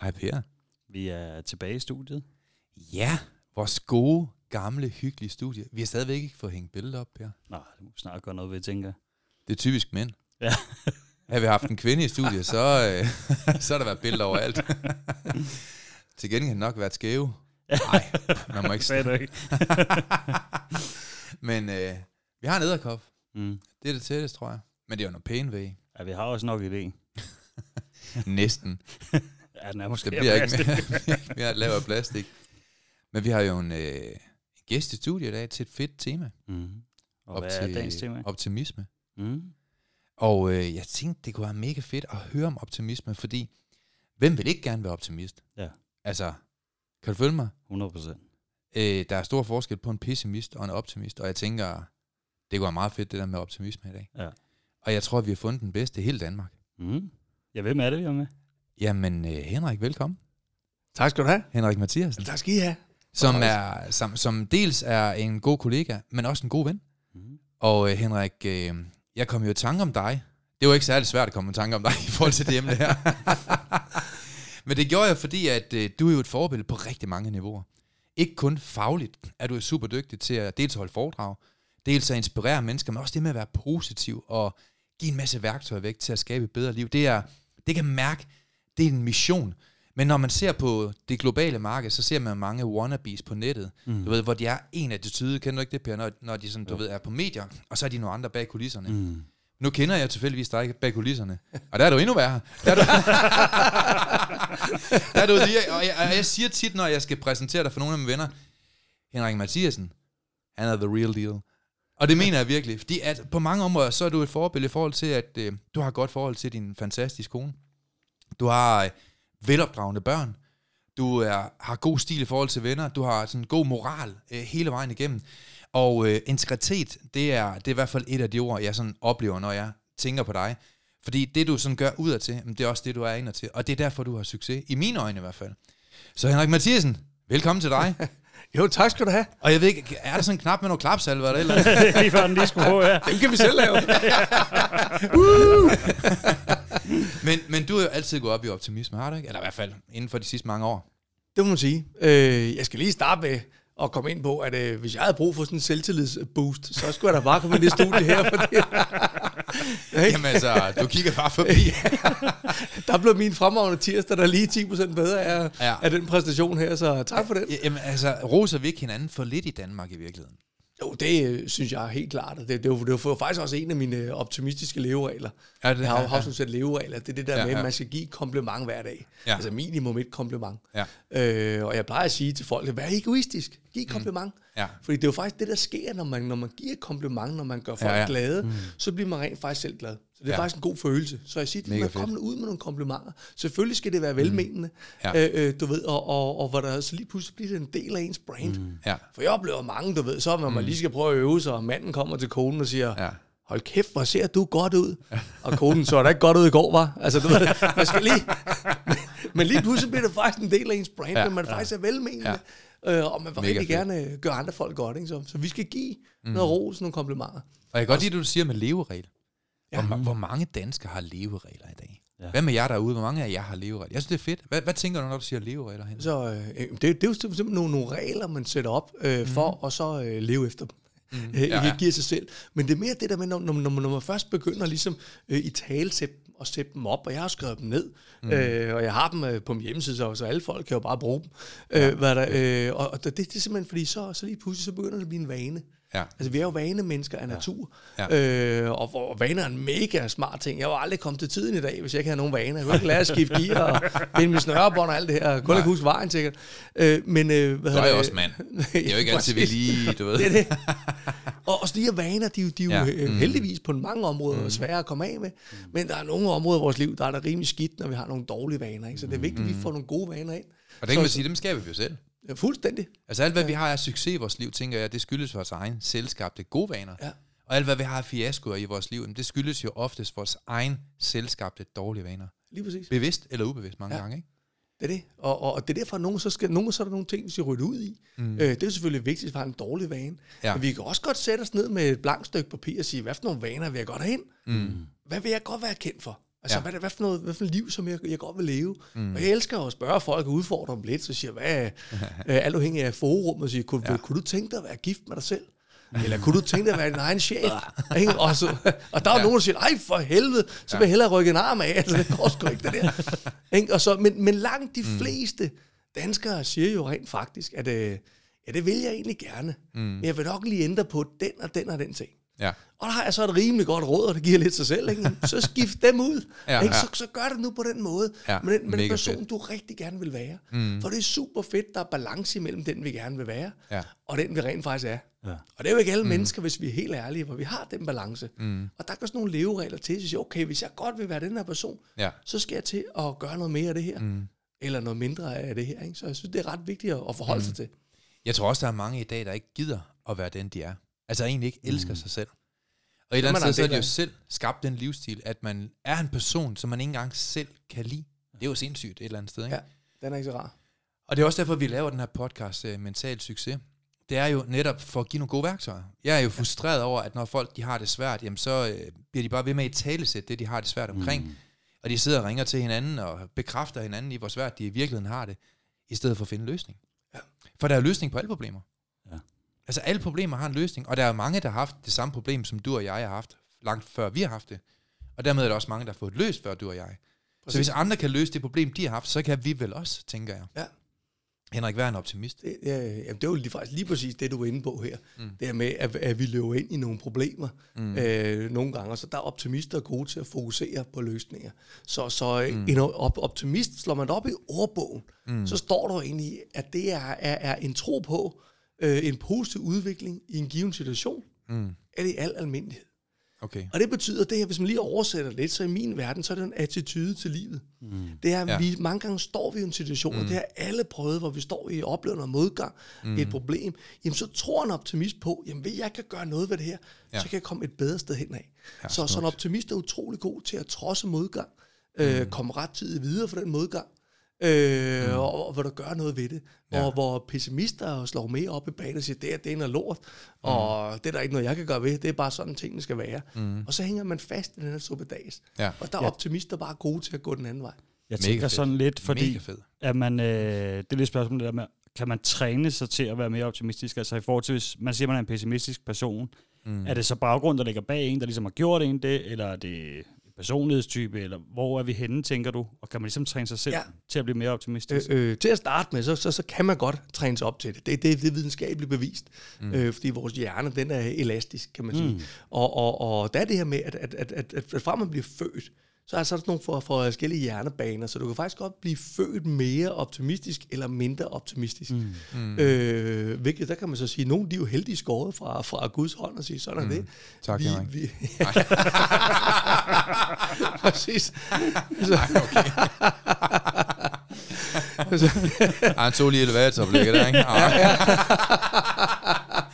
Hej Per. Vi er tilbage i studiet. Ja, vores gode, gamle, hyggelige studie. Vi har stadigvæk ikke fået hængt billedet op, Per. Nå, det må snart gøre noget ved, tænker. Det er typisk mænd. Ja. Havde vi haft en kvinde i studiet, så, øh, så har der været billeder overalt. Til gengæld nok været skæve. Nej, man må ikke du ikke? Men øh, vi har en æderkop. Mm. Det er det tætteste, tror jeg. Men det er jo noget pæn ved. Ja, vi har også nok idé. Næsten. Ja, den er måske Det bliver ikke plastik. mere, mere lavet af plastik. Men vi har jo en, øh, en gæst i studiet i dag til et fedt tema. Mm. Og hvad er dagens tema? optimisme. Mm. Og øh, jeg tænkte, det kunne være mega fedt at høre om optimisme, fordi hvem vil ikke gerne være optimist? Ja. Altså, kan du følge mig? 100 procent. Øh, der er stor forskel på en pessimist og en optimist, og jeg tænker, det kunne være meget fedt, det der med optimisme i dag. Ja. Og jeg tror, vi har fundet den bedste i hele Danmark. Mm. Ja, hvem er det, vi har med? Jamen, øh, Henrik, velkommen. Tak skal du have. Henrik Mathiasen, Tak skal I have. som, er, som, som dels er en god kollega, men også en god ven. Mm. Og øh, Henrik, øh, jeg kom jo i tanke om dig. Det var ikke særlig svært at komme i tanke om dig i forhold til det emne her. Men det gjorde jeg, fordi at øh, du er jo et forbillede på rigtig mange niveauer. Ikke kun fagligt er du super dygtig til at dels holde foredrag, dels at inspirere mennesker, men også det med at være positiv og give en masse værktøjer væk til at skabe et bedre liv. Det er, det kan mærke, det er en mission. Men når man ser på det globale marked, så ser man mange wannabes på nettet, Mm. du ved, hvor de er en attitude, kender du ikke det, Per, når, når de sådan, du Jo. ved, er på medier, og så er de nogle andre bag kulisserne. Mm. Nu kender jeg tilfældigvis dig bag kulisserne, og der er du endnu værre. Der er du, der er du lige, og jeg, og jeg siger tit, når jeg skal præsentere dig for nogle af mine venner, Henrik Mathiasen, han er the real deal. Og det mener jeg virkelig, fordi at på mange områder, så er du et forbillede i forhold til, at øh, du har et godt forhold til din fantastiske kone. Du har øh, velopdragende børn. Du er, har god stil i forhold til venner. Du har sådan god moral øh, hele vejen igennem. Og øh, integritet, det er, det er i hvert fald et af de ord, jeg sådan oplever, når jeg tænker på dig. Fordi det, du sådan gør udadtil, jamen, det er også det, du er indad til. Og det er derfor, du har succes. I mine øjne i hvert fald. Så Henrik Mathiasen, velkommen til dig. Jo, tak skal du have. Og jeg ved ikke, er der sådan en knap med noget klapsalve eller eller andet? Lige før den lige skulle på, ja. Den kan vi selv lave. Men, men du har jo altid gået op i optimisme, har du ikke? Eller i hvert fald inden for de sidste mange år. det må man sige. Øh, jeg skal lige starte med at komme ind på, at øh, hvis jeg havde brug for sådan en selvtillidsboost, så skulle jeg da bare komme ind i studie her, fordi Jamen altså, du kigger bare forbi. der blev min fremragende tirsdag, der er lige 10% bedre af, ja. af den præstation her, så tak for den. Jamen altså, roser vi ikke hinanden for lidt i Danmark i virkeligheden? Jo, det øh, synes jeg er helt klart. Det, det, var, det var faktisk også en af mine øh, optimistiske leveregler. Er det, Jeg har jo haft sådan set leveregler. Det er det der Ja, ja, med, ja. at man skal give et kompliment hver dag. Ja. Ja. Altså minimum et kompliment. Ja. Øh, og jeg plejer at sige til folk, vær egoistisk. Giv et kompliment. Ja. Fordi det er jo faktisk det, der sker, når man, når man giver et kompliment, når man gør folk Ja, ja, ja. ja. glade, mm. så bliver man rent faktisk selv glad. Så det er Ja. ja. faktisk en god følelse. Så jeg siger til Mega dem, fedt. kom nu ud med nogle komplimenter. Selvfølgelig skal det være velmenende, Ja. øh, øh, du ved, og, og, og hvor der så lige pludselig bliver det en del af ens brand. Mm. Ja. For jeg oplever mange, du ved, så når man lige skal prøve at øve sig, og manden kommer til konen og siger, Ja. hold kæft, hvor ser du godt ud. Og konen så da ikke godt ud i går, var. Altså, du ved, man skal lige... men lige pludselig bliver det faktisk en del af ens brand, Ja. ja, men man faktisk er velmenende. Ja. Øh, og man vil Mega rigtig fedt. gerne gøre andre folk godt. Ikke? Så, så vi skal give mm. noget ros, nogle komplimenter. Og jeg kan godt lide, at du siger med leveregel. Ja. Hvor, hvor mange danskere har leveregler i dag? Ja. Hvad med jer derude? Hvor mange af jer har leveregler? Jeg synes, det er fedt. Hvad, hvad tænker du, når du siger leveregler hen? Så øh, det, det er jo simpelthen nogle, nogle regler, man sætter op øh, for at så øh, leve efter dem. Mm. Øh, Ja, ja, ja. ja. giver sig selv. Men det er mere det der med, når, når, når, man- når man først begynder ligesom øh, i talesæt og sætte dem op, og jeg har skrevet dem ned, mm. øh, og jeg har dem øh, på min hjemmeside, så, så alle folk kan jo bare bruge dem. Ja. Øh, hvad der, øh, og og det, det er simpelthen, fordi så, så lige pludselig, så begynder det at blive en vane. Ja. Altså, vi er jo vanemennesker af natur, Ja. Øh, og, og vaner er en mega smart ting. Jeg var aldrig kommet til tiden i dag, hvis jeg ikke havde nogen vaner. Jeg kunne ikke lære at skifte gear og binde min snørebånd og alt det her. Nej. ikke huske vejen sikkert. Øh, men, øh, hvad Du er jo også mand. Det er jo ikke altid, vi lige, du ved. Det er det. Og også de her vaner, de, er jo- de er jo Ja. ja. mm. heldigvis på mange områder mm. svære at komme af med. Men der er nogle områder i vores liv, der er der rimelig skidt, når vi har nogle dårlige vaner. Ikke? Så det er vigtigt, at vi får nogle gode vaner ind. Og det kan man sige, dem skaber vi jo selv. Ja, fuldstændig. Altså alt, hvad vi har af succes i vores liv, tænker jeg, det skyldes vores egen selvskabte gode vaner. Ja. Og alt, hvad vi har af fiaskoer i vores liv, det skyldes jo oftest vores egen selvskabte dårlige vaner. Lige præcis. Bevidst eller ubevidst mange Ja. gange, ikke? Det er det. Og, og, og det er derfor, at nogen, så skal, nogen så er der nogle ting, vi skal rydde ud i. Mm. Øh, det er selvfølgelig vigtigt, har en dårlig vane. Ja. Men vi kan også godt sætte os ned med et blankt stykke papir og sige, hvad for nogle vaner vil jeg godt have ind? Mm. Hvad vil jeg godt være kendt for? Altså, Ja. hvad, hvad, for noget, hvad for et liv, som jeg, jeg godt vil leve? Mm. Og jeg elsker at spørge folk og udfordre dem lidt, så siger jeg, hvad er alt afhængig af forum, og siger, kunne, ja. kunne du tænke dig at være gift med dig selv? Eller kunne du tænke dig at være din egen chef? Og, så, og der er ja. nogen, der siger, ej for helvede, så vil jeg hellere rykke en arm af. Altså, det går sgu ikke, det der. Og så, men, men langt de fleste danskere siger jo rent faktisk, at øh, ja, det vil jeg egentlig gerne. Mm. Men jeg vil nok lige ændre på den og den og den ting. Ja. Og der har jeg så et rimelig godt råd, og det giver lidt sig selv. Ikke? Så skift dem ud. Ja, ikke? Så, så gør det nu på den måde. Ja, med den, med den person, fedt. du rigtig gerne vil være. Mm. For det er super fedt, der er balance imellem den, vi gerne vil være, Ja. og den, vi rent faktisk er. Ja. Og det er jo ikke alle mm. mennesker, hvis vi er helt ærlige, hvor vi har den balance. Mm. Og der er sådan nogle leveregler til, så siger, okay, hvis jeg godt vil være den her person, Ja. så skal jeg til at gøre noget mere af det her. Mm. Eller noget mindre af det her. Ikke? Så jeg synes, det er ret vigtigt at at forholde mm. sig til. Jeg tror også, der er mange i dag, der ikke gider at være den, de er. Altså egentlig ikke elsker mm. sig selv. Og et eller andet sted, så er del de jo selv skabt den livsstil, at man er en person, som man ikke engang selv kan lide. Det er jo sindssygt et eller andet sted, ikke? Ja, den er ikke så rar. Og det er også derfor, vi laver den her podcast, uh, Mental Succes. Det er jo netop for at give nogle gode værktøjer. Jeg er jo frustreret over, at når folk de har det svært, jamen så øh, bliver de bare ved med at talesætte det, de har det svært omkring. Mm. Og de sidder og ringer til hinanden og bekræfter hinanden i, hvor svært de i virkeligheden har det, i stedet for at finde en løsning. Ja. For der er løsning på alle problemer. Altså alle problemer har en løsning, og der er mange, der har haft det samme problem, som du og jeg har haft, langt før vi har haft det. Og dermed er der også mange, der har fået løst før du og jeg. Præcis. Så hvis andre kan løse det problem, de har haft, så kan vi vel også, tænker jeg. Ja. Henrik, vær en optimist. Det, ja, jamen, det er jo lige, faktisk lige præcis det, du er inde på her. Mm. Det er med, at, at vi løber ind i nogle problemer mm. øh, nogle gange. Så der er optimister gode til at fokusere på løsninger. Så, så mm. en op, optimist, slår man op i ordbogen, mm. så står der egentlig, at det er, er, er en tro på øh, en positiv udvikling i en given situation, Mm. eller i al almindelighed. Okay. Og det betyder det her, hvis man lige oversætter lidt, så i min verden, så er det en attitude til livet. Mm. Det er, Ja. vi, mange gange står vi i en situation, mm. og det har alle prøvet, hvor vi står i oplever noget modgang, mm. et problem. Jamen så tror en optimist på, jamen ved jeg kan gøre noget ved det her, Ja. så kan jeg komme et bedre sted hen af. Ja, så, så en optimist er utrolig god til at trodse modgang, øh, komme ret tidigt videre for den modgang, øh, mm. og, og hvor der gør noget ved det. Ja. Og hvor pessimister slår mere op i banen og siger, det er, det er noget lort, og det er der ikke noget, jeg kan gøre ved, det er bare sådan, tingene skal være. Mm. Og så hænger man fast i den her suppedags. Ja. Og der er optimister bare gode til at gå den anden vej. Jeg Mega tænker sådan lidt, fordi at man, øh, det er lidt spørgsmål det der med, kan man træne sig til at være mere optimistisk? Altså i forhold til, hvis man siger, man er en pessimistisk person, mm. er det så baggrund, der ligger bag en, der ligesom har gjort en det, eller er det personlighedstype, eller hvor er vi henne, tænker du? Og kan man ligesom træne sig selv ja. Til at blive mere optimistisk? Øh, øh, til at starte med, så, så, så kan man godt træne sig op til det. Det, det, det er videnskabeligt bevist, mm. øh, fordi vores hjerne, den er elastisk, kan man sige. Mm. Og, og, og der er det her med, at, at, at, at, at, at fra man bliver født, så er der sådan nogle for, for forskellige hjernebaner, så du kan faktisk godt blive født mere optimistisk eller mindre optimistisk. Mm. Mm. Øh, hvilket, der kan man så sige, nogle de er jo heldige skåret fra, fra Guds hånd og sige, sådan er Mm. det. Tak, vi, Henrik. vi, Præcis. Så, Ej, han tog lige elevatorblikket der, ikke?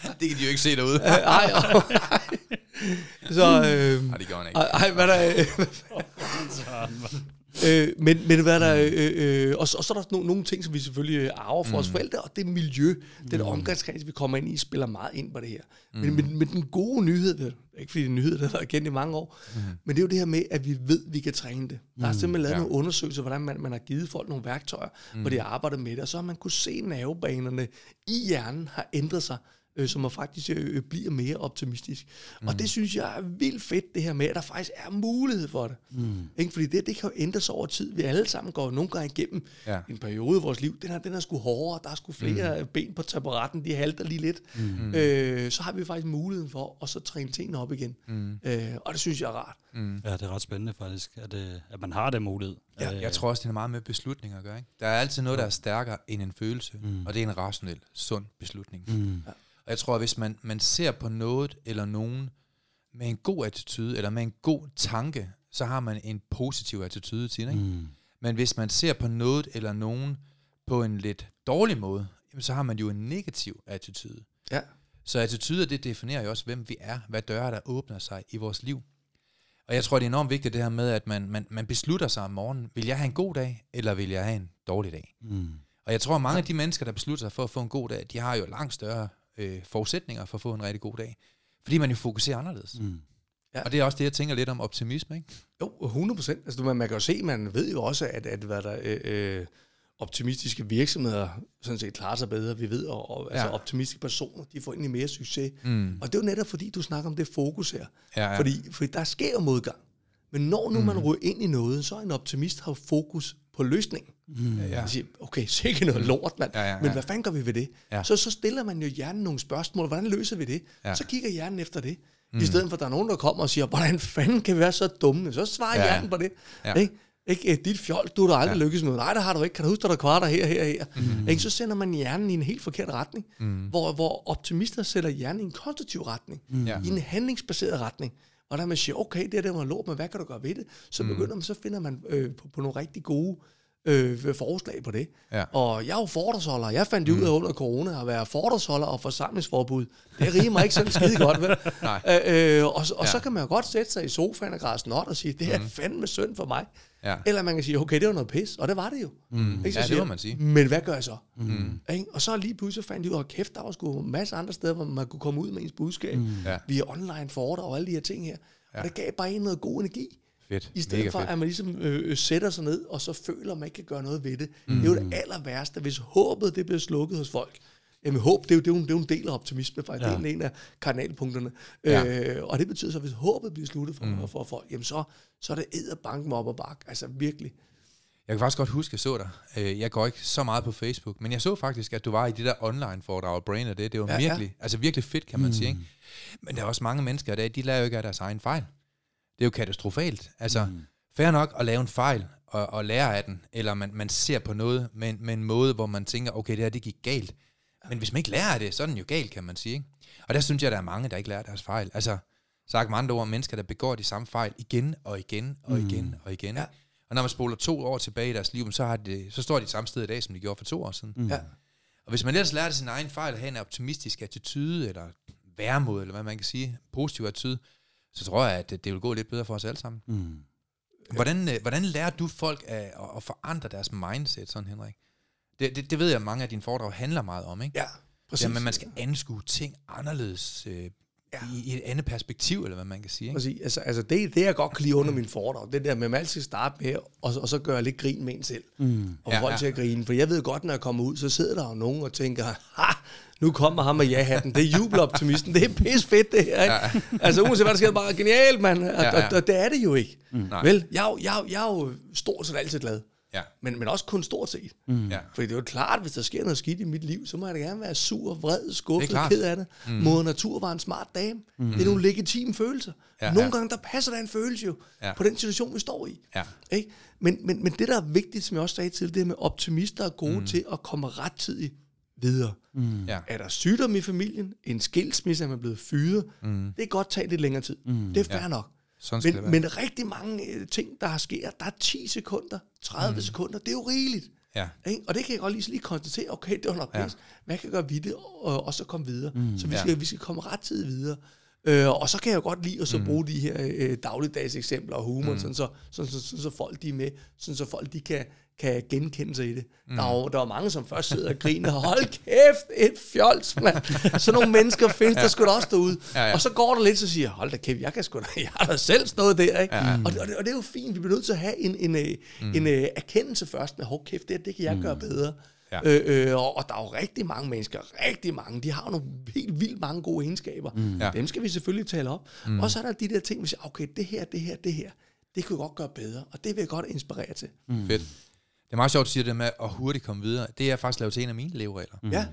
Ja, det kan de jo ikke se derude. Ej, åh, så, øh, Nej, det gør han ikke. ej, hvad der, øh, men, men hvad der, øh, øh, og, så, og så er der nogle, nogle ting, som vi selvfølgelig arver for os forældre, og det miljø, den omgangskreds, vi kommer ind i, spiller meget ind på det her. Men, men, men den gode nyhed, ikke fordi det er en nyhed, der har været kendt i mange år, men det er jo det her med, at vi ved, at vi kan træne det. Der er simpelthen lavet Ja. nogle undersøgelser, hvordan man, man har givet folk nogle værktøjer, hvor de har arbejdet med det, og så har man kunne se nervebanerne i hjernen har ændret sig, øh, så man faktisk øh, bliver mere optimistisk. Mm. Og det synes jeg er vildt fedt, det her med, at der faktisk er mulighed for det. Mm. Ikke? Fordi det, det kan jo ændre sig over tid. Vi alle sammen går nogle gange igennem Ja. en periode i vores liv. Den er, den er sgu hårdere, der er sgu flere mm. ben på taburetten, de halter lige lidt. Mm. Øh, så har vi faktisk muligheden for at så træne tingene op igen. Mm. Øh, og det synes jeg er rart. Ja, det er ret spændende faktisk, at, øh, at man har den mulighed. Ja, Øh, Jeg tror også, det er meget med beslutninger at gøre. Ikke? Der er altid noget, der er stærkere end en følelse, mm. og det er en rationel, sund beslutning. Mm. Og jeg tror, at hvis man, man ser på noget eller nogen med en god attitude, eller med en god tanke, så har man en positiv attitude til det. Ikke? Mm. Men hvis man ser på noget eller nogen på en lidt dårlig måde, jamen, så har man jo en negativ attitude. Ja. Så attituder, det definerer jo også, hvem vi er, hvad døre, der åbner sig i vores liv. Og jeg tror, det er enormt vigtigt det her med, at man, man, man beslutter sig om morgenen, vil jeg have en god dag, eller vil jeg have en dårlig dag? Mm. Og jeg tror, mange af de mennesker, der beslutter sig for at få en god dag, de har jo langt større øh, forudsætninger for at få en rigtig god dag. Fordi man jo fokuserer anderledes. Mm. Ja. Og det er også det, jeg tænker lidt om optimisme, ikke? Jo, 100 procent. Altså, man, man kan jo se, man ved jo også, at, at hvad der, øh, øh, optimistiske virksomheder sådan set klarer sig bedre. Vi ved, og, og altså, Ja. optimistiske personer, de får egentlig mere succes. Mm. Og det er jo netop fordi, du snakker om det fokus her. Ja, ja. Fordi, fordi der sker jo modgang. Men når nu mm. man ryger ind i noget, så er en optimist har fokus på løsningen. Mm. Ja. Ja. Siger, okay, sikkert noget lort, mand. Ja, ja, ja. Men hvad fanden gør vi ved det? Ja. Så, så stiller man jo hjernen nogle spørgsmål. Hvordan løser vi det? Ja. Så kigger hjernen efter det. Mm. I stedet for, at der er nogen, der kommer og siger, hvordan fanden kan vi være så dumme? Så svarer Ja, hjernen på det. Ja. Ikke? Ikke, eh, dit fjol, du har da aldrig Ja. lykkes med. Nej, det har du ikke. Kan du huske, at der er kvarter her, her, her? Mm. Ikke? Så sender man hjernen i en helt forkert retning. Mm. Hvor, hvor optimister sætter hjernen i en konstruktiv retning. Mm. I en handlingsbaseret retning. Og der man siger, okay, det er det, man lort, men hvad kan du gøre ved det? Så Mm. begynder man, så finder man øh, på, på nogle rigtig gode øh, forslag på det. Ja. Og jeg er jo fordragsholder. Jeg fandt mm. ud af under corona at være fordragsholder og forsamlingsforbud. Det rimer ikke sådan skide godt, vel? Nej. Øh, øh, og, og Ja. så kan man jo godt sætte sig i sofaen og græde snot og sige, det er mm. fandme synd for mig. Ja. Eller man kan sige, okay, det var noget pis, og det var det jo. Mm. Ikke, så Ja, det siger må jeg, man sige. Men hvad gør jeg så? Mm. Ikke? Og så lige pludselig fandt de ud af, kæft, der var sgu en masse andre steder, hvor man kunne komme ud med ens budskab. Mm. Ja. Via online foredrag og alle de her ting her. Ja. Og det gav bare en noget god energi. Fedt. I stedet Mega for, fedt. at man ligesom øh, øh, sætter sig ned, og så føler, at man ikke kan gøre noget ved det. Mm. Det er jo det aller værste, hvis håbet det bliver slukket hos folk. Jamen håb, det er jo, det er jo, en, det er jo en del af optimisme, faktisk. Ja. Det er en af kardinalpunkterne. Ja. Øh, og det betyder så, at hvis håbet bliver sluttet for, mm. for folk, jamen så, så er det edderbanken op og bak. Altså virkelig. Jeg kan faktisk godt huske, at jeg så dig. Øh, Jeg går ikke så meget på Facebook, men jeg så faktisk, at du var i det der online foredrag, Brain og det. Det var Ja, ja, ja. virkelig, altså virkelig fedt, kan man mm. sige. Ikke? Men der er også mange mennesker i dag, de lærer jo ikke af deres egen fejl. Det er jo katastrofalt. Altså, mm. fair nok at lave en fejl og, og lære af den, eller man, man ser på noget med, med en måde, hvor man tænker, okay, det her det gik galt. Men hvis man ikke lærer af det, så er den jo galt, kan man sige. Ikke? Og der synes jeg, der er mange, der ikke lærer deres fejl. Altså, sagt med andre ord, mennesker, der begår de samme fejl igen og igen og igen og igen. Ja. Og når man spoler to år tilbage i deres liv, så, har det, så står de samme sted i dag, som de gjorde for to år siden. Mm. Ja. Og hvis man ellers lærer sin egen fejl at have en optimistisk attitude, eller værmod, eller hvad man kan sige, positiv attitude, så tror jeg, at det, det vil gå lidt bedre for os alle sammen. Mm. Hvordan, øh, hvordan lærer du folk at, at, at forandre deres mindset, sådan Henrik? Det, det, det ved jeg, at mange af dine foredrag handler meget om, ikke? Ja, præcis. Jamen, man skal anskue ting anderledes øh, ja. i, i et andet perspektiv, eller hvad man kan sige. Ikke? Præcis. Altså, altså det, det, jeg godt kan lide under min foredrag, det der med, at man altid starte med, og, så- og så gøre lidt grin med en selv. Mm. Og Ja, folk ja. til at grine. For jeg ved godt, når jeg kommer ud, så sidder der jo nogen og tænker, ha, nu kommer ham med ja-hatten. Det er jubeloptimisten. Det er pis fedt, det her. Ikke? Ja. Altså, uanset hvad der sker, er det bare genialt, mand. Og, Ja, ja, ja. Og, og, det er det jo ikke. Mm. Vel, jeg, jeg, jeg er jo stort set altid glad. Ja. Men, men også kun stort set. Mm. Ja. Fordi det er jo klart, hvis der sker noget skidt i mit liv, så må jeg da gerne være sur, vred, skuffet, ked af det. Mm. Moder Natur var en smart dame. Mm. Det er nogle legitime følelser. Ja, Nogle ja. gange, der passer der en følelse jo Ja. på den situation, vi står i. Ja. Ikke? Men, men, men det, der er vigtigt, som jeg også sagde til, det er med optimister er gode mm. til at komme rettidigt videre. Mm. Ja. Er der sygdom i familien, en skilsmisse, er man blevet fyret, mm. det kan godt tage lidt længere tid. Mm. Det er fair ja. nok. Sådan skal det Men, være. men rigtig mange øh, ting, der har sker, der er 10 sekunder, 30 mm. sekunder, det er jo rigeligt. Ja. Ikke? Og det kan jeg godt lige, lige konstatere, okay, det var nok Ja. pis. Hvad kan jeg gøre ved det, og, og så komme videre. Mm, så vi ja. skal, vi skal komme ret tid videre. Øh, og så kan jeg jo godt lide at så bruge de her øh, dagligdags eksempler og humor, mm. sådan, så, sådan, så, sådan, så folk de er med, sådan så folk de kan, kan genkende sig i det. Mm. Der, er jo, der er mange, som først sidder og griner, hold kæft, et fjols, mand. Sådan nogle mennesker findes ja. der sgu da også derude. Ja, ja. Og så går der lidt, så siger hold da kæft, jeg, kan sgu da, jeg har da selv stået der. Ikke? Ja. Og, det, og, det, og det er jo fint, vi bliver nødt til at have en, en, mm. en øh, erkendelse først med, hold kæft, det, det kan jeg gøre bedre. Ja. Øh, øh, og, og der er jo rigtig mange mennesker, rigtig mange, de har jo nogle helt vildt mange gode egenskaber. Mm. Ja. Dem skal vi selvfølgelig tale op. Mm. Og så er der de der ting, vi siger, okay, det her, det her, det her, det kunne godt gøre bedre, og det vil jeg godt inspirere til. Mm. Fedt. Det er meget sjovt, at du siger det med at hurtigt komme videre. Det er jeg faktisk lavet til en af mine leveregler. Mm. Ja,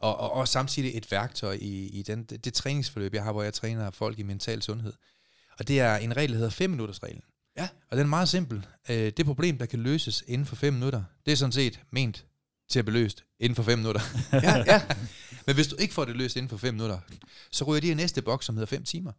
Og, og, og samtidig et værktøj i, i den, det, det træningsforløb, jeg har, hvor jeg træner folk i mental sundhed. Og det er en regel, der hedder 5 minutters reglen. ja, Og den er meget simpel. Øh, det problem, der kan løses inden for 5 minutter, det er sådan set ment til at blive løst inden for 5 minutter. ja, ja. Men hvis du ikke får det løst inden for 5 minutter, så ryger de i næste boks, som hedder 5 timer.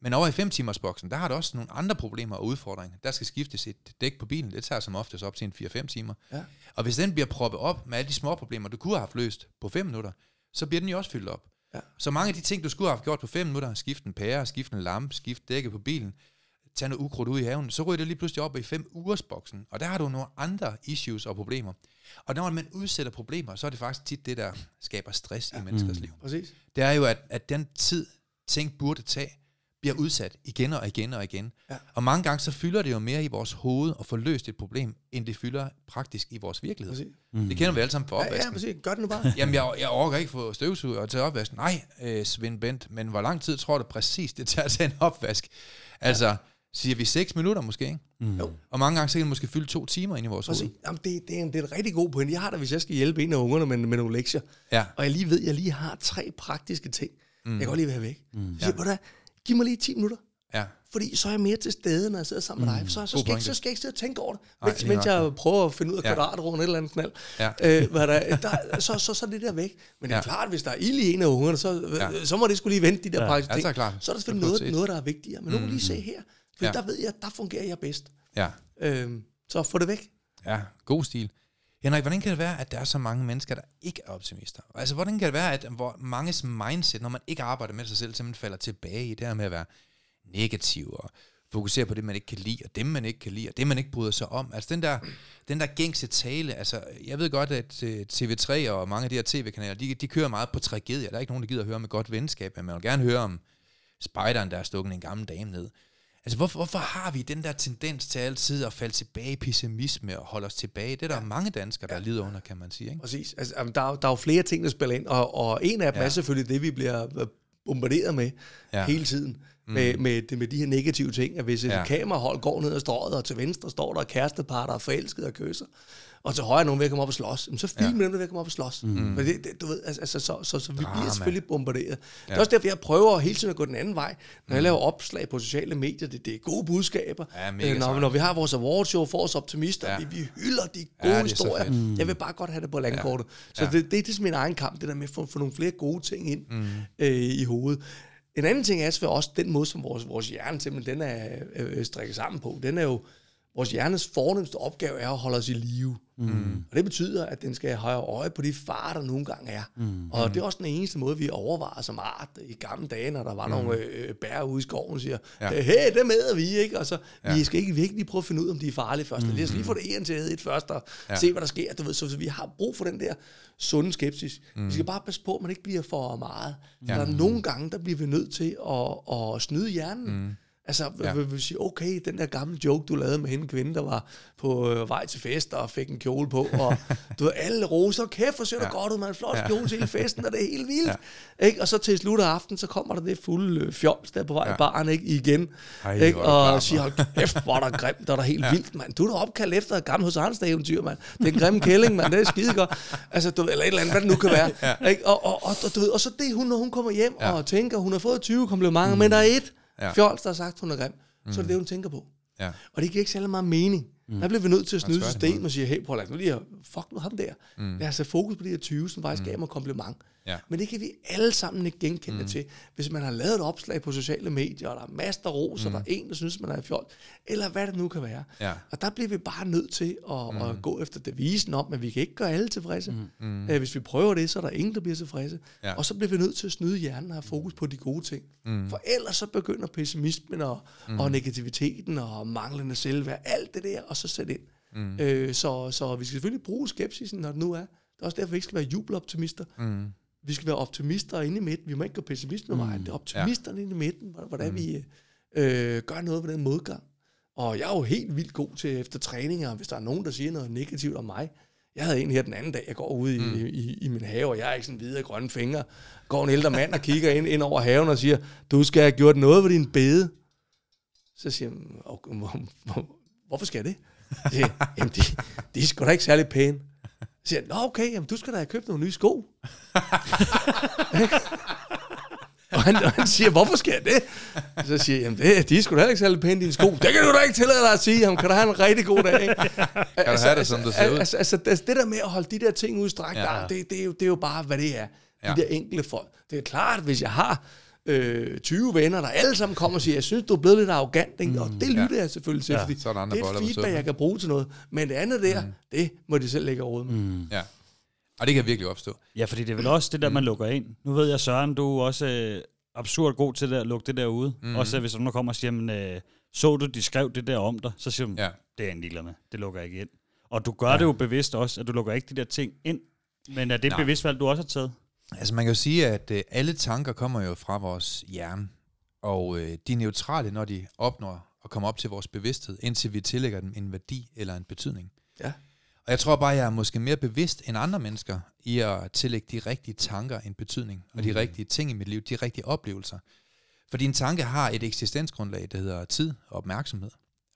Men over i 5 timers boksen, der har du også nogle andre problemer og udfordringer. Der skal skiftes et dæk på bilen. Det tager som oftest op til en 4-5 timer. Ja. Og hvis den bliver proppet op med alle de små problemer, du kunne have haft løst på 5 minutter, så bliver den jo også fyldt op. Ja. Så mange af de ting, du skulle have gjort på 5 minutter, skift en pære, skift en lampe, skift dækket på bilen, tage noget ukrudt ud i haven, så ryger det lige pludselig op i 5 ugers boksen. Og der har du nogle andre issues og problemer. Og når man udsætter problemer, så er det faktisk tit det, der skaber stress ja. i menneskers liv præcis. det er jo, at, at den tid, ting burde tage, bliver udsat igen og igen og igen. Ja. Og mange gange så fylder det jo mere i vores hoved at få løst et problem, end det fylder praktisk i vores virkelighed. præcis. Mm. Det kender vi alle sammen for Ja, ja, opvasken. præcis. Gør det nu bare. Jamen, jeg, jeg overgår ikke få støvsug og tage opvasken. Nej, øh, Svend Bent, men hvor lang tid tror du præcis, det tager at tage en opvask? Altså, ja. Siger vi 6 minutter måske, ikke? Mm. Jo. Og mange gange så kan det måske fylde to timer ind i vores hoved. Præcis. Jamen, det, det, er en, det er en rigtig god pointe. Jeg har da, hvis jeg skal hjælpe en af ungerne med, med nogle lektier, Ja. og jeg lige ved, at jeg lige har tre praktiske ting, mm. jeg kan godt lige være væk. Mm. Så siger ja. giv mig lige 10 minutter. Ja. Fordi så er jeg mere til stede, når jeg sidder sammen med dig. Så, så, God skal, jeg, så skal jeg ikke sidde og tænke over det, mens, lige mens jeg prøver at finde ud af Ja. kvadratrunden et eller andet knald. Ja. Øh, hvad der, der, så, så, så er det der væk. Men det er Ja. klart, hvis der er ild i en af ungerne, så, Ja. så må det skulle lige vente de der Ja. praktiske Ja, ting. så er det klart. Så er der Så selvfølgelig noget, prioritet. noget, der er vigtigere. Men nu kan lige se her. For Ja. der ved jeg, der fungerer jeg bedst. Ja. Øh, så få det væk. Ja, god stil. Henrik, hvordan kan det være, at der er så mange mennesker, der ikke er optimister? Altså, hvordan kan det være, at hvor manges mindset, når man ikke arbejder med sig selv, simpelthen falder tilbage i det her med at være negativ og fokusere på det, man ikke kan lide, og dem, man ikke kan lide, og det, man ikke bryder sig om. Altså, den der, den der gængse tale, altså, jeg ved godt, at øh, TV3 og mange af de her tv-kanaler, de, de kører meget på tragedier. Der er ikke nogen, der gider at høre med godt venskab, men man vil gerne høre om spejderen, der er stukket en gammel dame ned. Altså, hvorfor, hvorfor har vi den der tendens til altid at falde tilbage i pessimisme og holde os tilbage? Det er der ja. mange danskere, der lider under, kan man sige. Ikke? Præcis. Altså, der, er, der er jo flere ting, der spiller ind, og, og en af dem Ja. ja. er selvfølgelig det, vi bliver øh, bombarderet med Ja. ja. hele tiden. Mm. Med, med, med de her negative ting, at hvis et Ja. ja. kamerahold går ned ad strøget, og til venstre står der kærestepar, der er forelsket og kysser, og til højre er nogen ved at komme op og slås, jamen, så film ja. dem, der vil komme op og slås. Mm. Men det, det, du ved, altså, altså, så, så, så vi Drama. bliver selvfølgelig bombarderet. Ja. Det er også derfor, jeg prøver hele tiden at gå den anden vej. Når jeg laver opslag på sociale medier, det, det er gode budskaber. Mm. Ja, mega Øh, når, når vi har vores awardshow for os optimister, Ja. ja. vi, vi hylder de Ja, gode ja, er så historier. Mm. Jeg vil bare godt have det på landkortet. Så Ja. det, det, er min egen kamp, det der med at få, få nogle flere gode ting ind mm. øh, i hovedet. En anden ting er selvfølgelig også den måde, som vores, vores hjerne simpelthen den er øh, strikket sammen på. Den er jo, vores hjernes fornemmeste opgave er at holde os i live. Mm. Og det betyder, at den skal have øje på de farer, der nogle gange er. Mm. Og det er også den eneste måde, vi overvejer som art i gamle dage, når der var mm. nogle øh, bær ude i skoven, siger, Ja. hey, det med vi, ikke? Og så, Ja. vi skal ikke virkelig prøve at finde ud om de er farlige først. Mm. Lad os lige få det ene til at et først, og Ja. ja. se, hvad der sker. Du ved, så, så vi har brug for den der sunde skepsis. Mm. Vi skal bare passe på, at man ikke bliver for meget. Ja. Der er nogle gange, der bliver vi nødt til at, at snyde hjernen. Mm. Altså, Ja. vil vi sige, okay, den der gamle joke, du lavede med hende kvinde, der var på øh, vej til fest og fik en kjole på, og du ved, alle roser, kæft, hvor ser du Ja. godt ud, man flot Ja. kjole til hele festen, og det er helt vildt. Ja. Ikke? Og så til slut af aftenen, så kommer der det fulde øh, fjols der på vej Ja. i baren, ikke? Igen. Ej, ikke? du klar, Og siger, hold kæft, hvor er der grimt, der er der helt Ja. vildt, mand. Du er da opkaldt efter et gammelt hos Arnst eventyr, mand. Det er en grim kælling, mand. Det er skide godt. Altså, du ved, eller et eller andet, hvad det nu kan være. Ja. Ikke? Og, og, og, og, du ved, og så det, hun, når hun kommer hjem ja. og tænker, hun har fået 20 komplimenter, mm. men der er et Ja. fjols, der har sagt, hun er grim. Så er det det, hun tænker på. Ja. Og det giver ikke særlig meget mening. Mm. Der bliver vi nødt til at snyde systemet og sige, hey, prøv at lad nu lige fuck nu ham der. Mm. Lad os have fokus på de her 20, som faktisk mm. gav mig kompliment. Ja. Men det kan vi alle sammen ikke genkende mm. til. Hvis man har lavet et opslag på sociale medier, og der er masser af ros, mm. og der er en, der synes, man er fjol, eller hvad det nu kan være. Ja. Og der bliver vi bare nødt til at, mm. at gå efter devisen om, at vi kan ikke gøre alle tilfredse. Mm. Mm. Hvis vi prøver det, så er der ingen, der bliver tilfredse. Ja. Og så bliver vi nødt til at snyde hjernen og have fokus på de gode ting. Mm. For ellers så begynder pessimismen og, mm. og negativiteten og manglende selvværd, alt det der, og så sætte ind. Mm. Øh, så, så vi skal selvfølgelig bruge skepsisen, når det nu er. Det er også derfor, vi ikke skal være jubeloptimister. Mm. Vi skal være optimister inde i midten. Vi må ikke gå pessimisme vejen. Det er optimisterne ja. inde i midten, hvordan- mm. vi øh, gør noget ved den modgang. Og jeg er jo helt vildt god til efter træninger, hvis der er nogen, der siger noget negativt om mig, Jeg havde en her den anden dag, jeg går ud i, mm. i, i min have, og jeg er ikke sådan hvide grønne fingre. Går en ældre mand og kigger ind, ind over haven og siger, du skal have gjort noget ved din bede. Så siger jeg, okay, hvor, hvor, hvorfor skal jeg det? Så siger jeg, jamen, de, de er sgu da ikke særlig pæne. Så siger jeg, nå okay, jamen, du skal da have købt nogle nye sko. og, han, og han siger, hvorfor skal jeg det? Så siger jeg, jamen, det, de er sgu da heller ikke særlig pæne, dine sko. Det kan du da ikke tillade dig at sige. Jamen, kan du have en rigtig god dag? Ikke? Kan du have det, som det ser ud? Altså, altså, altså, det der med at holde de der ting udstrækt, ja. der, det, det, er jo, det er jo bare, hvad det er. De Ja. der enkelte folk. Det er klart, hvis jeg har øh, 20 venner, der alle sammen kommer og siger, jeg synes, du er blevet lidt arrogant, ikke? og det lytter jeg selvfølgelig til, Ja. fordi Så er der andre det er et feedback, jeg kan bruge til noget. Men det andet der, det må de selv lægge råd med. Mm. Ja. Og det kan virkelig opstå. Ja, fordi det er vel også det der, man lukker ind. Nu ved jeg, Søren, du er også øh, absurd god til det at lukke det der ude. Mm. Også hvis nogen kommer og siger, men, øh, så du, de skrev det der om dig, så siger du, ja. Ja. det er jeg ligeglad med. Det lukker jeg ikke ind. Og du gør ja. det jo bevidst også, at du lukker ikke de der ting ind. Men er det et Nej. bevidst valg, du også har taget? Altså man kan jo sige, at øh, alle tanker kommer jo fra vores hjerne, og øh, de er neutrale, når de opnår at komme op til vores bevidsthed, indtil vi tillægger dem en værdi eller en betydning. Ja. Og jeg tror bare, jeg er måske mere bevidst end andre mennesker i at tillægge de rigtige tanker en betydning, og de rigtige ting i mit liv, de rigtige oplevelser. Fordi en tanke har et eksistensgrundlag, der hedder tid, opmærksomhed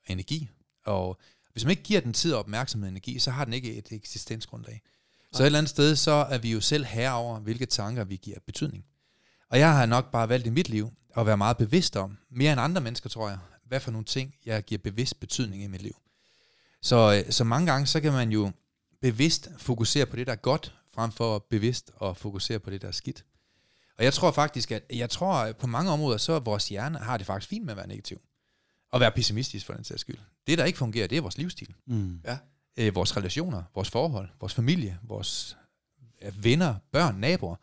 og energi. Og hvis man ikke giver den tid, opmærksomhed og energi, så har den ikke et eksistensgrundlag. Så et eller andet sted, så er vi jo selv herre over, hvilke tanker vi giver betydning. Og jeg har nok bare valgt i mit liv at være meget bevidst om, mere end andre mennesker, tror jeg, hvad for nogle ting, jeg giver bevidst betydning i mit liv. Så, øh, så mange gange, så kan man jo bevidst fokusere på det, der er godt, frem for bevidst at fokusere på det, der er skidt. Og jeg tror faktisk, at jeg tror at på mange områder, så er vores hjerne har det faktisk fint med at være negativ. Og være pessimistisk for den sags skyld. Det, der ikke fungerer, det er vores livsstil. Mm. Ja. Øh, vores relationer, vores forhold, vores familie, vores øh, venner, børn, naboer.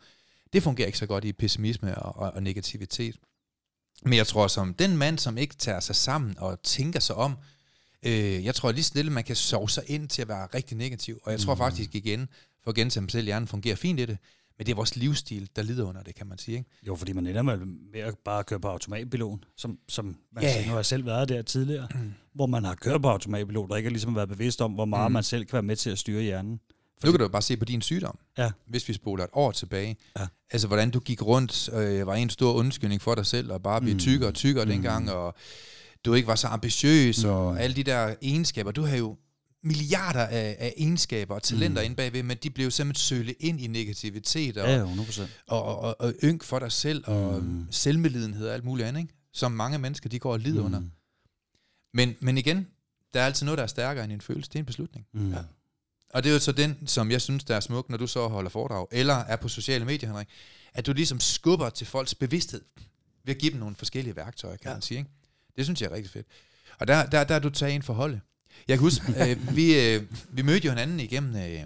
Det fungerer ikke så godt i pessimisme og, og, og negativitet. Men jeg tror, som den mand, som ikke tager sig sammen og tænker sig om, øh, jeg tror lige så stille, man kan sove sig ind til at være rigtig negativ. Og jeg tror faktisk igen, for at gentage mig selv, hjernen fungerer fint i det, men det er vores livsstil, der lider under det, kan man sige. Ikke? Jo, fordi man ender med, med at bare køre på automatpilot, som, som man Ja. yeah. nu har jeg selv været der tidligere, hvor man har kørt på automatpilot, og ikke har ligesom været bevidst om, hvor meget mm. man selv kan være med til at styre hjernen. Nu kan du bare se på din sygdom, Ja. hvis vi spoler et år tilbage. Ja. Altså, hvordan du gik rundt, øh, var en stor undskyldning for dig selv, og bare blev mm. tykkere og tykkere mm. dengang, og du ikke var så ambitiøs, mm. og alle de der egenskaber. Du har jo milliarder af, af egenskaber og talenter mm. inde bagved, men de blev simpelthen sølet ind i negativitet, og, Ja, jo, 100%. og, og, og, og ynk for dig selv, og mm. selvmedlidenhed og alt muligt andet, ikke? som mange mennesker, de går og lider mm. under. Men, men igen, der er altid noget, der er stærkere end en følelse. Det er en beslutning. Mm. Ja. Og det er jo så den, som jeg synes, der er smuk, når du så holder foredrag, eller er på sociale medier, Henrik, at du ligesom skubber til folks bevidsthed, ved at give dem nogle forskellige værktøjer, kan. Ja. man sige. Ikke? Det synes jeg er rigtig fedt. Og der, der, der er du taget ind for holdet. Jeg kan huske, øh, vi, øh, vi mødte jo hinanden igennem... Øh,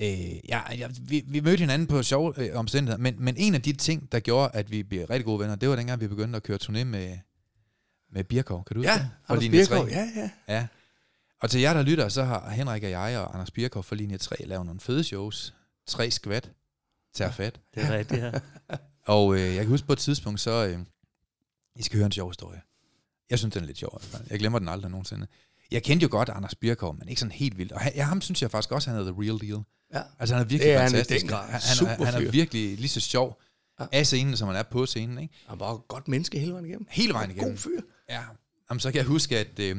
øh, ja, ja, vi, vi mødte hinanden på sjove øh, omstændigheder, men, men en af de ting, der gjorde, at vi blev rigtig gode venner, det var dengang, vi begyndte at køre turné med, med Birkov. Kan du huske Ja, det? Anders. Birkov, ja, ja. Ja. Og til jer, der lytter, så har Henrik og jeg og Anders Birkov fra linje 3 lavet nogle fede shows. Tre skvat. Tager fat. Det er rigtigt, ja. Og øh, jeg kan huske på et tidspunkt, så... Øh, I skal høre en sjov historie. Jeg synes, den er lidt sjov. Jeg glemmer den aldrig nogensinde. Jeg kendte jo godt Anders Birkov, men ikke sådan helt vildt. Og han, ja, ham synes jeg faktisk også, han er the real deal. Ja. Altså, han er virkelig Det er fantastisk. Han, han, han, han er virkelig lige så sjov Ja. af scenen, som han er på scenen. Ikke? Han var et godt menneske hele vejen igennem. Hele vejen igennem. God fyr. Ja, Jamen, så kan jeg huske, at øh,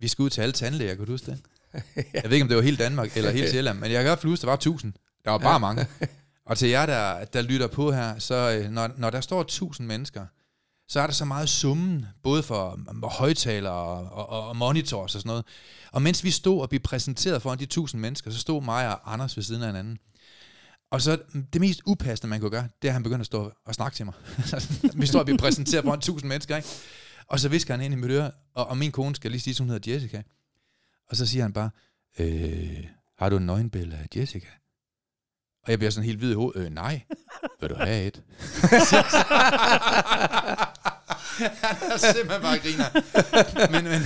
vi skulle ud til alle tandlæger, kunne du huske det? Jeg ved ikke, om det var hele Danmark eller hele Sjælland, men jeg kan i hvert fald huske, at der var tusind. Der var bare mange. Og til jer, der, der lytter på her, så øh, når, når der står tusind mennesker, så er der så meget summen, både for mm, højtalere og, og, og monitors og sådan noget. Og mens vi stod og blev præsenteret foran de tusind mennesker, så stod mig og Anders ved siden af hinanden. Og så mm, det mest upassende, man kunne gøre, det er, at han begyndte at stå og snakke til mig. vi står og bliver præsenteret foran tusind mennesker, ikke? Og så visker han ind i mit øre, og, og min kone skal lige sige, at hun hedder Jessica. Og så siger han bare, øh, har du en nøgenbillede af Jessica? Og jeg bliver sådan helt hvid i hovedet. Øh, nej. Vil du have et? han er simpelthen bare griner. Men, men,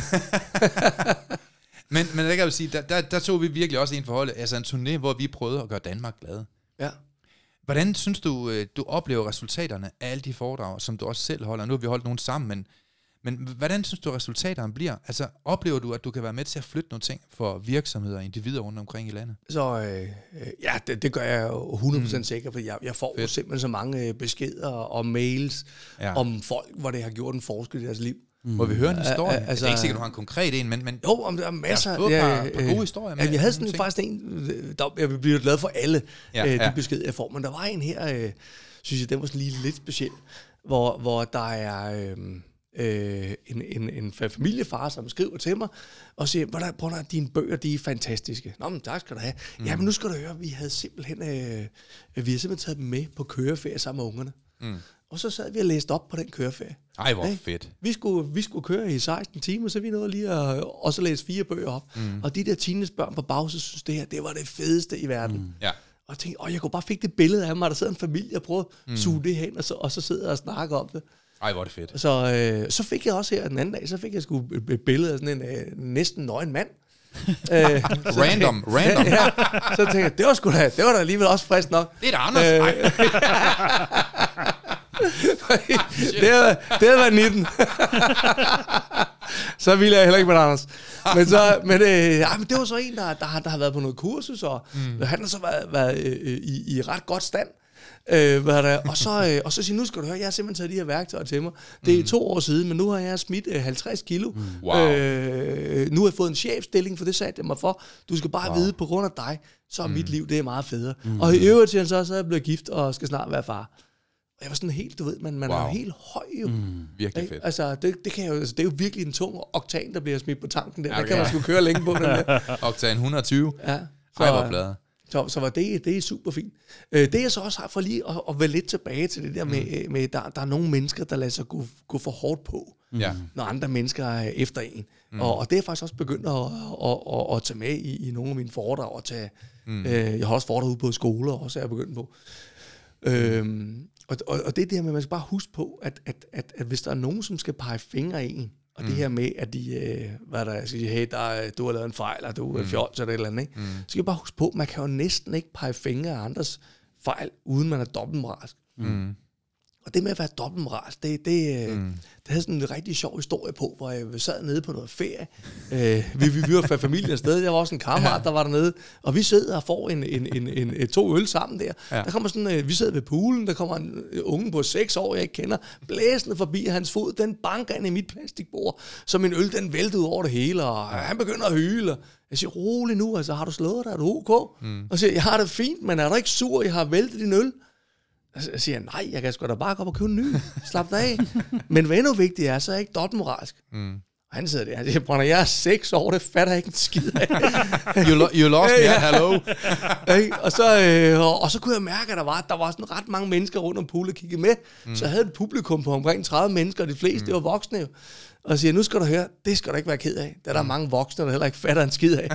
men, men der kan jeg jo sige, der, der, der tog vi virkelig også en forhold, altså en turné, hvor vi prøvede at gøre Danmark glade. Ja. Hvordan synes du, øh, du oplever resultaterne af alle de foredrag, som du også selv holder? Nu har vi holdt nogle sammen, men, Men hvordan synes du, resultaterne bliver? Altså, oplever du, at du kan være med til at flytte nogle ting for virksomheder og individer rundt omkring i landet? Så øh, øh ja, det, det gør jeg jo 100% mm. sikker, for jeg, jeg får Fedt. simpelthen så mange øh, beskeder og mails ja. om folk, hvor det har gjort en forskel i deres liv. Mm. Må vi høre en historie? Altså, det er ikke sikkert, du har en konkret en, men... men jo, om der er masser. Jeg har fået et par, par gode historier med. Ja, jeg havde sådan faktisk en, der, jeg bliver glad for alle ja, øh, de ja. beskeder, jeg får, men der var en her, øh, synes jeg, den var sådan lige lidt speciel, hvor, hvor der er... Øh, øh, en, en, en familiefar, som skriver til mig, og siger, hvordan, hvordan dine bøger, de er fantastiske. Nå, men tak skal du have. Mm. Ja, men nu skal du høre, vi havde simpelthen, øh, vi har simpelthen taget dem med på køreferie sammen med ungerne. Mm. Og så sad vi og læste op på den køreferie. Ej, hvor hey, fedt. Vi skulle, vi skulle køre i 16 timer, så vi nåede lige at og så læse fire bøger op. Mm. Og de der teenagebørn på bagse synes, det her, det var det fedeste i verden. Mm. Ja. Og jeg tænkte, åh, jeg kunne bare fik det billede af mig, der sidder en familie og prøver at mm. suge det hen, og så, og så sidder og snakker om det. Ej, hvor er det fedt. Så, øh, så fik jeg også her den anden dag, så fik jeg sgu et billede af sådan en øh, næsten nøgen mand. øh, random, tænkte, random. Ja, så tænkte jeg, det var sgu da, det var da alligevel også frisk nok. Det er da Anders. Øh, det, havde, det havde været 19. så ville jeg heller ikke med Anders. Men, så, men, øh, ja, men det var så en, der, der, har, der har været på noget kursus, og mm. han har så været, været øh, i, i ret godt stand. Øh, hvad der, og, så, øh, og så siger nu skal du høre, jeg har simpelthen taget de her værktøjer til mig. Det er mm. to år siden, men nu har jeg smidt øh, 50 kilo. Mm. Wow. Øh, nu har jeg fået en chefstilling, for det sagde jeg mig for. Du skal bare wow. vide, på grund af dig, så er mm. mit liv det er meget federe. Mm. Og i øvrigt til han så, så er jeg blevet gift og skal snart være far. Og jeg var sådan helt, du ved, man, man wow. er jo helt høj jo. Mm, virkelig fedt. Altså, det, det, kan jo, altså, det er jo virkelig en tung oktan, der bliver smidt på tanken der. Okay. Der kan man sgu køre længe på den der. oktan 120? Ja. Så, Ej, hvor bladet. Så, så var det, det er super fint. Øh, det jeg så også har for lige at, at være lidt tilbage til det der med, mm. med der, der er nogle mennesker, der lader sig gå, gå for hårdt på, ja. når andre mennesker er efter en. Mm. Og, og det er faktisk også begyndt at, at, at, at tage med i, i nogle af mine foredrag. Og tage, mm. øh, jeg har også foredrag ude på skoler, også er jeg begyndt på. Øhm, og, og, og det er det her med, at man skal bare huske på, at, at, at, at hvis der er nogen, som skal pege fingre i en, og mm. det her med, at de, øh, hvad der er, siger, hey, der, du har lavet en fejl, eller du er mm. fjols, eller et eller andet, ikke? Mm. så skal jeg bare huske på, man kan jo næsten ikke pege fingre af andres fejl, uden man er dobbeltmoralsk. Mm. Og det med at være dobbeltmoralsk, det, det, øh, mm. det havde sådan en rigtig sjov historie på, hvor jeg sad nede på noget ferie. Uh, vi, vi, vi var fra familien afsted, der var også en kammerat, der var dernede, og vi sidder og får en, en, en, en, en to øl sammen der. Ja. Der kommer sådan, uh, vi sidder ved poolen, der kommer en unge på seks år, jeg ikke kender, blæsende forbi hans fod, den banker ind i mit plastikbord, så min øl den væltede over det hele, og han begynder at hyle. Jeg siger, rolig nu, altså har du slået dig, er du ok? Mm. Og siger, jeg har det fint, men er du ikke sur, jeg har væltet din øl? Så siger jeg, nej, jeg kan sgu da bare gå op og købe en ny. Slap dig af. Men hvad endnu vigtigt er, så er jeg ikke dobbeltmoralsk. Mm. Og han sidder der, han siger, Brænder, jeg er seks år, det fatter jeg ikke en skid af. you, lo- you lost me, ja. hello. og, så, øh, og, og, så kunne jeg mærke, at der var, der var sådan ret mange mennesker rundt om poolet kiggede med. Mm. Så jeg havde et publikum på omkring 30 mennesker, og de fleste, mm. det var voksne jo. Og jeg siger, nu skal du høre, det skal du ikke være ked af. Der er der mm. mange voksne, der heller ikke fatter en skid af.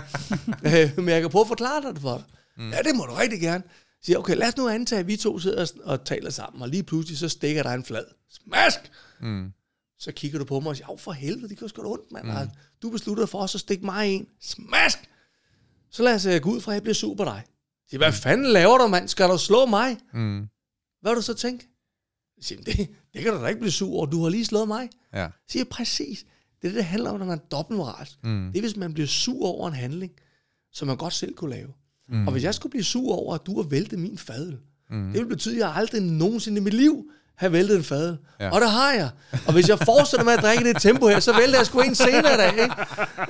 Øh, men jeg kan prøve at forklare dig det for dig. Mm. Ja, det må du rigtig gerne siger, okay, lad os nu antage, at vi to sidder og taler sammen, og lige pludselig så stikker der en flad. Smask! Mm. Så kigger du på mig og siger, for helvede, det kan sgu da ondt, mand. Mm. Du beslutter for os at stikke mig en. Smask! Så lad os uh, gå ud fra, at jeg bliver sur på dig. Siger, hvad fanden laver du, mand? Skal du slå mig? Mm. Hvad vil du så tænke? Siger, det, det kan du da ikke blive sur over. Du har lige slået mig. Ja. Siger, præcis. Det er det, det handler om, når man er dobbeltmoralsk. Mm. Det er, hvis man bliver sur over en handling, som man godt selv kunne lave. Mm. Og hvis jeg skulle blive sur over, at du har væltet min fadel, mm. det vil betyde, at jeg aldrig nogensinde i mit liv have væltet en fadel. Ja. Og det har jeg. Og hvis jeg fortsætter med at drikke det tempo her, så vælter jeg sgu en senere dag.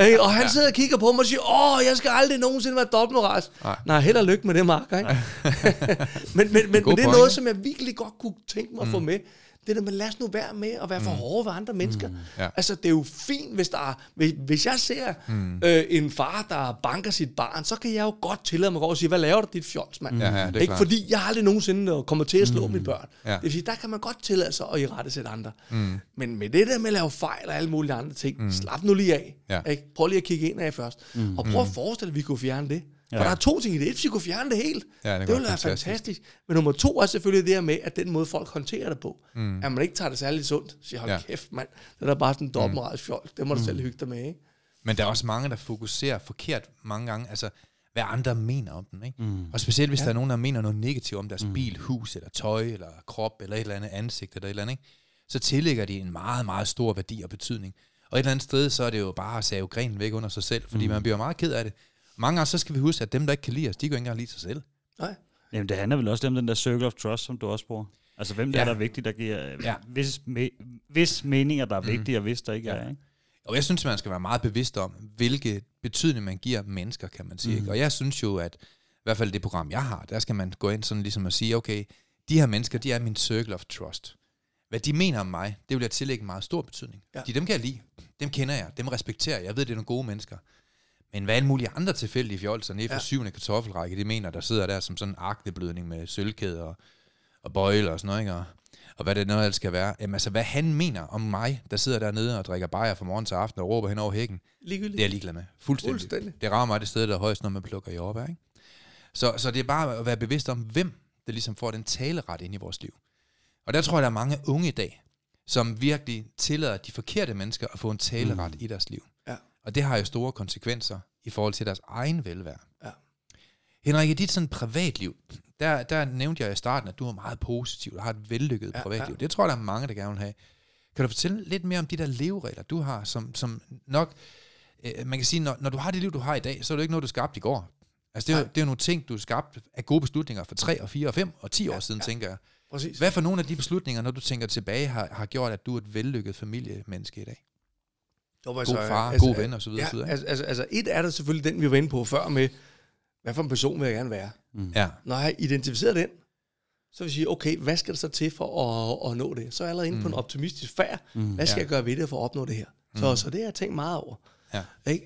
Ikke? Og han sidder og kigger på mig og siger, åh, jeg skal aldrig nogensinde være dobbeltmoras. Nej. Nej, held og lykke med det, Mark. Ikke? men, men, men, men det er noget, som jeg virkelig godt kunne tænke mig at få mm. med det der med, lad os nu være med at være for mm. hårde ved andre mennesker. Mm. Ja. Altså, det er jo fint, hvis der er, hvis, hvis jeg ser mm. øh, en far, der banker sit barn, så kan jeg jo godt tillade mig at sige, hvad laver du dit fjols, mand? Mm. Ja, ja, Ikke klart. fordi, jeg har aldrig nogensinde kommer til at slå mm. mine børn. Ja. Det vil sige, der kan man godt tillade sig at i rette sætte andre. Mm. Men med det der med at lave fejl og alle mulige andre ting, mm. slap nu lige af. Ja. Ikke? Prøv lige at kigge ind af først. Mm. Og prøv at forestille dig, at vi kunne fjerne det. Ja. For der er to ting i det. Et, hvis vi kunne fjerne det helt. Ja, det, det ville være fantastisk. fantastisk. Men nummer to er selvfølgelig det her med, at den måde, folk håndterer det på, mm. at man ikke tager det særligt sundt. Siger, hold ja. kæft, mand. Det er bare sådan en dobbeltmoralsk fjol. Det må du mm. selv hygge dig med, ikke? Men der er også mange, der fokuserer forkert mange gange. Altså, hvad andre mener om den. Ikke? Mm. Og specielt hvis ja. der er nogen, der mener noget negativt om deres mm. bil, hus, eller tøj, eller krop, eller et eller andet ansigt, eller et eller andet. Ikke? så tillægger de en meget, meget stor værdi og betydning. Og et eller andet sted, så er det jo bare at save grenen væk under sig selv, fordi mm. man bliver meget ked af det. Mange gange, så skal vi huske, at dem, der ikke kan lide os, de kan ikke engang lide sig selv. Nej. Jamen, det handler vel også om den der circle of trust, som du også bruger. Altså, hvem det Ja. er, der er vigtigt, der giver Ja. ja. vis, me, vis meninger, der er vigtige, og hvis der ikke Ja. er. Ikke? Og jeg synes, man skal være meget bevidst om, hvilke betydning man giver mennesker, kan man sige. Mm. Og jeg synes jo, at i hvert fald det program, jeg har, der skal man gå ind sådan ligesom og sige, okay, de her mennesker, de er min circle of trust. Hvad de mener om mig, det vil jeg tillægge en meget stor betydning. Ja. De, dem kan jeg lide. Dem kender jeg. Dem respekterer jeg. Jeg ved, det er nogle gode mennesker. Men hvad alle mulige andre tilfældige fjolser nede fra Ja. syvende kartoffelrække, de mener, der sidder der som sådan en akneblødning med sølvkæde og, og bøjle og sådan noget, ikke? Og, og hvad det noget ellers skal være. Jamen altså, hvad han mener om mig, der sidder dernede og drikker bajer fra morgen til aften og råber hen over hækken, Ligegyldigt. det er jeg ligeglad med. Fuldstændig. Fuldstændig. Det rammer mig det sted, der er højst, når man plukker jordbær. Ikke? Så, så det er bare at være bevidst om, hvem der ligesom får den taleret ind i vores liv. Og der tror jeg, der er mange unge i dag, som virkelig tillader de forkerte mennesker at få en taleret mm. i deres liv. Og det har jo store konsekvenser i forhold til deres egen velvære. Ja. Henrik, i dit sådan privatliv, der, der nævnte jeg i starten, at du er meget positiv, og har et vellykket Ja, privatliv. ja. Det tror jeg, der er mange, der gerne vil have. Kan du fortælle lidt mere om de der leveregler, du har, som, som nok, øh, man kan sige, når, når du har det liv, du har i dag, så er det ikke noget, du skabte i går. Altså, det er, jo, det er jo nogle ting, du skabte af gode beslutninger for 3 og 4 og 5 og 10 år Ja, siden, ja. tænker jeg. Præcis. Hvad for nogle af de beslutninger, når du tænker tilbage, har, har gjort, at du er et vellykket familiemenneske i dag? Jo, God far, god ven og så videre, Ja, videre, altså, altså, altså, et er der selvfølgelig den, vi var inde på før med, hvad for en person vil jeg gerne være? Ja, Når jeg har identificeret den, så vil jeg sige, okay, hvad skal der så til for at, at nå det? Så er jeg allerede inde mm. på en optimistisk færd. Mm. Hvad skal Ja. jeg gøre ved det for at opnå det her? Så, så det har jeg tænkt meget over. ja, Ikke?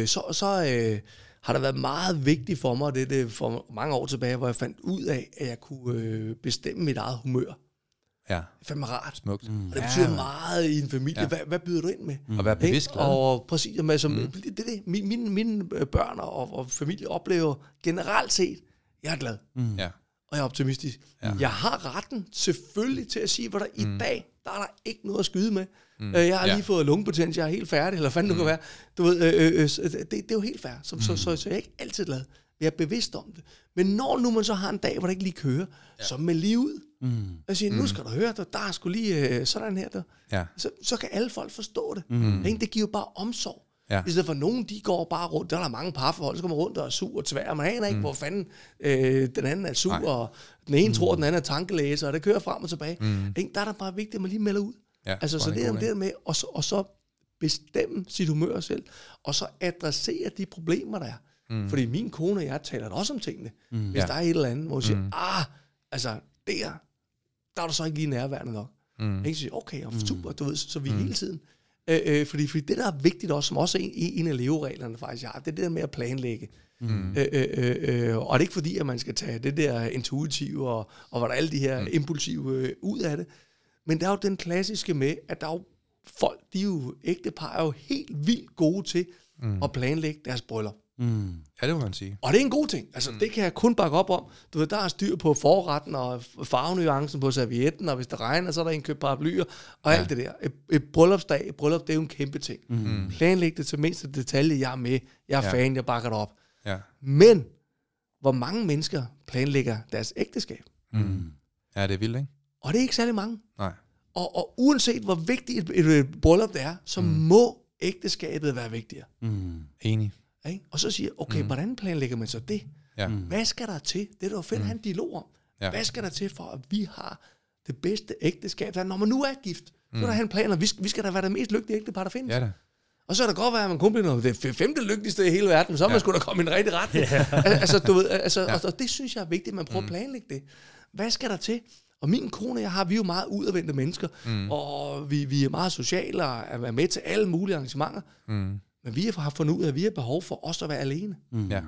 Øh, så så øh, har der været meget vigtigt for mig, det det for mange år tilbage, hvor jeg fandt ud af, at jeg kunne øh, bestemme mit eget humør. Ja, Det er fandme rart. smukt. Mm. Og det betyder meget i en familie. Ja. Hvad, hvad byder du ind med? Og være bevidst glad. Og præcis, jamen, altså, mm. det, det, det. Mine, mine, mine øh, børn og, og familie oplever generelt set, jeg er glad, Mm. Ja, og jeg er optimistisk. Ja. Jeg har retten selvfølgelig til at sige, hvor der mm. i dag, der er der ikke noget at skyde med. Mm. Jeg har lige Ja. fået lungebetændelse, jeg er helt færdig, eller fanden mm. det kan være. Du ved, øh, øh, så det, det er jo helt fair, så, mm. så, så, så jeg er ikke altid glad. Jeg er bevidst om det. Men når nu man så har en dag, hvor det ikke lige kører, ja. så meld lige ud. Mm. Jeg siger, nu skal du høre, der, der er sgu lige øh, sådan her. Der. ja, Så, så kan alle folk forstå det. Mm. Det giver jo bare omsorg. Ja. I stedet for nogen, de går bare rundt, der er der mange parforhold, så kommer rundt og er sur og tvær, man aner ikke, hvor fanden øh, den anden er sur, Nej. og den ene mm. tror, den anden er tankelæser, og det kører frem og tilbage. Mm. Der er det bare vigtigt, at man lige melder ud. ja. altså, så det er det der med, og så, og så bestemme sit humør selv, og så adressere de problemer, der er. Mm. Fordi min kone og jeg taler da også om tingene. Mm. Hvis Ja. der er et eller andet, hvor hun siger, ah, altså, der, der er du så ikke lige nærværende nok. Mm. Ikke? Så siger, okay, og super, du ved, så, vi mm. hele tiden. Øh, øh, fordi, fordi det, der er vigtigt også, som også er en, en af levereglerne faktisk, jeg har, det er det der med at planlægge. Mm. Øh, øh, øh, øh, og det er ikke fordi, at man skal tage det der intuitive og, og hvad der er alle de her mm. impulsive øh, ud af det. Men der er jo den klassiske med, at der er jo folk, de er jo, ægtepar er jo helt vildt gode til mm. at planlægge deres bryllup. Mm. Ja, det må man sige. Og det er en god ting. Altså, mm. det kan jeg kun bakke op om. Du ved, der er styr på forretten og farvenuancen på servietten, og hvis det regner, så er der en købt paraplyer, og ja. alt det der. Et, et bryllupsdag, et bryllup, det er jo en kæmpe ting. Mm. Planlæg det til mindste detalje. Jeg er med. Jeg er Ja. fan. Jeg bakker det op. Ja. Men, hvor mange mennesker planlægger deres ægteskab? Mm. Ja, det er vildt, ikke? Og det er ikke særlig mange. Nej. Og, og uanset hvor vigtigt et, et, et bryllup det er, så mm. må ægteskabet være vigtigere. Mm. Enig. Ikke? Og så siger jeg, okay, mm. hvordan planlægger man så det? Ja. Mm. Hvad skal der til? Det er da jo fedt at have en dialog om. Ja. Hvad skal der til for, at vi har det bedste ægteskab? Der, når man nu er gift, så er der en plan, og vi skal, vi skal da være det mest lykkelige ægtepar, der findes. Ja da. Og så er det godt være, at man kun bliver noget- det femte lykkeligste i hele verden, så er man skulle da komme i en rigtig retning. Al- altså, du ved, altså, ja. og, og det synes jeg er vigtigt, at man prøver mm. at planlægge det. Hvad skal der til? Og min kone og jeg har, vi er jo meget udadvendte mennesker, mm. og vi, vi er meget sociale og er med til alle mulige arrangementer. Mm. Men vi har fundet ud af, at vi har behov for os at være alene. Mm. Ja.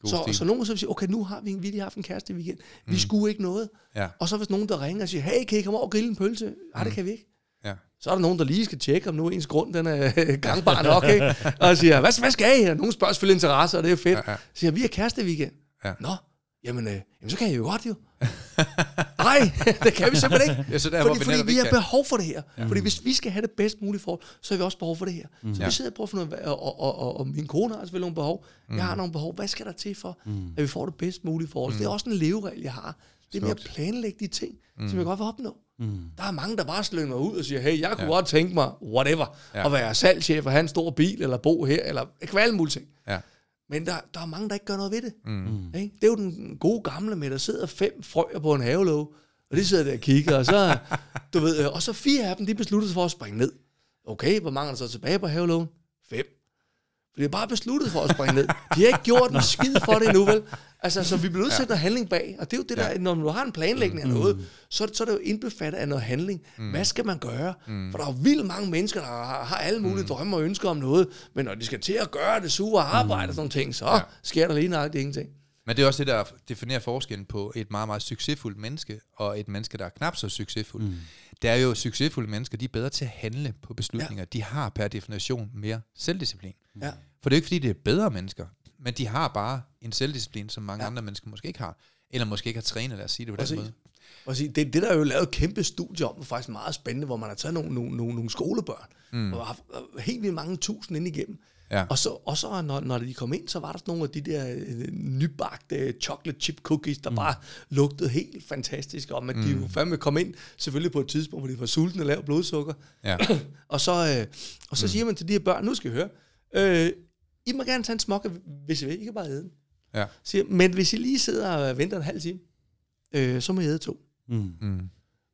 God Så, stil. så nogen så vil sige, okay, nu har vi, vi har lige haft en kæreste i weekend. Vi skulle ikke noget. Ja. Og så hvis nogen, der ringer og siger, hey, kan I komme over og grille en pølse? Nej, det kan vi ikke. Ja. Så er der nogen, der lige skal tjekke, om nu ens grund den er gangbar nok, ikke? Og siger, hvad, hvad skal I? Og nogen spørger selvfølgelig interesse, og det er fedt. Ja, ja. Så siger, vi har kæreste i weekend. Ja. Nå, jamen, øh, jamen, så kan I jo godt jo. Nej, det kan vi simpelthen ikke. Ja, så der, hvor fordi vi fordi vi ikke har behov for det her. Ja. Fordi hvis vi skal have det bedst mulige forhold, så har vi også behov for det her. Så Ja. vi sidder og prøver at finde ud af, og, og, og, og min kone har selvfølgelig nogle behov. Jeg har nogle behov. Hvad skal der til for, at vi får det bedst mulige forhold? Så det er også en leveregel, jeg har. Det er med at planlægge de ting, som jeg godt vil opnå. Mm. Der er mange, der bare slynger ud og siger, hey, jeg kunne ja. godt tænke mig, whatever, Ja. at være salgschef og have en stor bil, eller bo her, eller det kan være alle mulige ting. Ja. Men der, der er mange, der ikke gør noget ved det. Mm. Ikke? Det er jo den gode gamle med, der sidder fem frøer på en havelåge, og de sidder der og kigger, og så, du ved, og så fire af dem, de beslutter sig for at springe ned. Okay, hvor mange er der så tilbage på havelågen? Fem. For de har bare besluttet for at springe ned. De har ikke gjort en skid for det endnu, vel? Altså, så vi bliver nødt til at noget handling bag. Og det er jo det der, Ja. når du har en planlægning af noget, så, er det- så er det jo indbefattet af noget handling. Hvad skal man gøre? For der er jo vildt mange mennesker, der har, har alle mulige drømme og ønsker om noget, men når de skal til at gøre det sure arbejde og sådan ting, så Ja. sker der lige nøjagtigt ingenting. Men det er også det, der definerer forskellen på et meget, meget succesfuldt menneske og et menneske, der er knap så succesfuldt. Mm. Det er jo, succesfulde mennesker, de er bedre til at handle på beslutninger. Ja. De har per definition mere selvdisciplin. Ja. For det er jo ikke, fordi det er bedre mennesker, men de har bare en selvdisciplin, som mange ja. Andre mennesker måske ikke har. Eller måske ikke har trænet, lad os sige det på den Præcis. måde. Sige, det, det der er jo lavet et kæmpe studie om, det er faktisk meget spændende, hvor man har taget nogle, nogle, nogle, nogle skolebørn, mm. og haft øh, helt vildt mange tusind ind igennem. Ja. Og så, og så når, når de kom ind, så var der sådan nogle af de der øh, nybagte chocolate chip cookies, der mm. bare lugtede helt fantastisk, og man, mm. de jo fandme kom ind, selvfølgelig på et tidspunkt, hvor de var sultne og lavede blodsukker. Ja. Og så, øh, og så mm. siger man til de her børn, nu skal I høre, øh, I må gerne tage en smokke, hvis I vil, I kan bare æde den. Ja. Siger, men hvis I lige sidder og venter en halv time, øh, så må I æde to. Mm. Mm.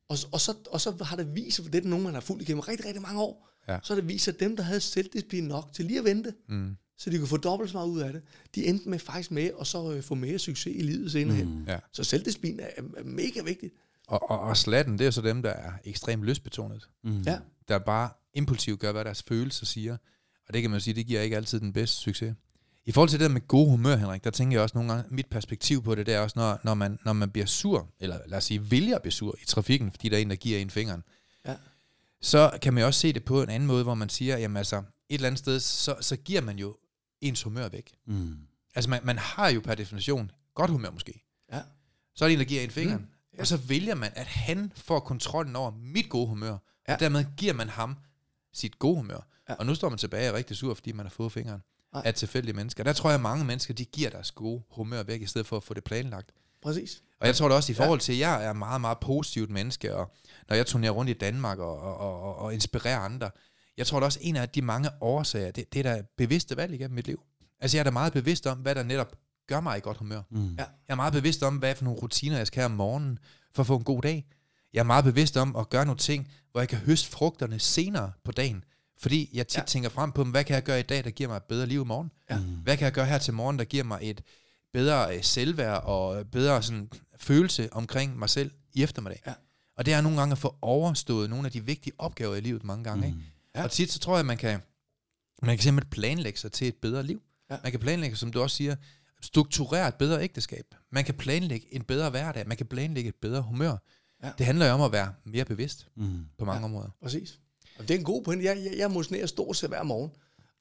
Og, og, så, og så har det vist sig, for det er nogen, man har fulgt igennem rigtig, rigtig mange år, Ja. så har det vist sig, at dem, der havde selvdisciplin nok til lige at vente, Mm. så de kunne få dobbelt så meget ud af det, de endte med faktisk med at så øh, få mere succes i livet senere hen. Mm. Ja. Så selvdisciplin er, er mega vigtigt. Og, og, og slatten, det er så dem, der er ekstremt lystbetonet. Mm. Ja. Der bare impulsivt gør, hvad deres følelser siger. Og det kan man jo sige, det giver ikke altid den bedste succes. I forhold til det der med god humør, Henrik, der tænker jeg også nogle gange, mit perspektiv på det, det er også, når, når, man, når man bliver sur, eller lad os sige, vælger at blive sur i trafikken, fordi der er en, der giver en fingeren, Ja. så kan man også se det på en anden måde, hvor man siger, jamen altså, et eller andet sted, så, så giver man jo ens humør væk. Mm. Altså, man, man har jo per definition godt humør måske. Ja. Så er der en, der giver en fingeren. Mm, ja. Og så vælger man, at han får kontrollen over mit gode humør. Ja. Og dermed giver man ham sit gode humør. Ja. Og nu står man tilbage og er rigtig sur, fordi man har fået fingeren Nej. af tilfældige mennesker. Der tror jeg, at mange mennesker, de giver deres gode humør væk, i stedet for at få det planlagt. Præcis. Og jeg tror da også i forhold til, at jeg er meget, meget positivt menneske, og når jeg turnerer rundt i Danmark og, og, og, og inspirerer andre, jeg tror da også, en af de mange årsager, det, det er da bevidste valg igennem mit liv. Altså jeg er da meget bevidst om, hvad der netop gør mig i godt humør. Mm. Ja. Jeg er meget bevidst om, hvad for nogle rutiner, jeg skal have om morgenen, for at få en god dag. Jeg er meget bevidst om at gøre nogle ting, hvor jeg kan høste frugterne senere på dagen. Fordi jeg tit ja. Tænker frem på, hvad kan jeg gøre i dag, der giver mig et bedre liv i morgen? Ja. Hvad kan jeg gøre her til morgen, der giver mig et bedre øh, selvværd og bedre sådan, følelse omkring mig selv i eftermiddag? Ja. Og det er nogle gange at få overstået nogle af de vigtige opgaver i livet mange gange. Mm. Ikke? Ja. Og tit så tror jeg, at man kan, man kan simpelthen planlægge sig til et bedre liv. Ja. Man kan planlægge, som du også siger, strukturere et bedre ægteskab. Man kan planlægge en bedre hverdag. Man kan planlægge et bedre humør. Ja. Det handler jo om at være mere bevidst Mm. på mange Ja. områder. Præcis. Og det er en god pointe. Jeg, jeg, jeg motionerer stort set hver morgen.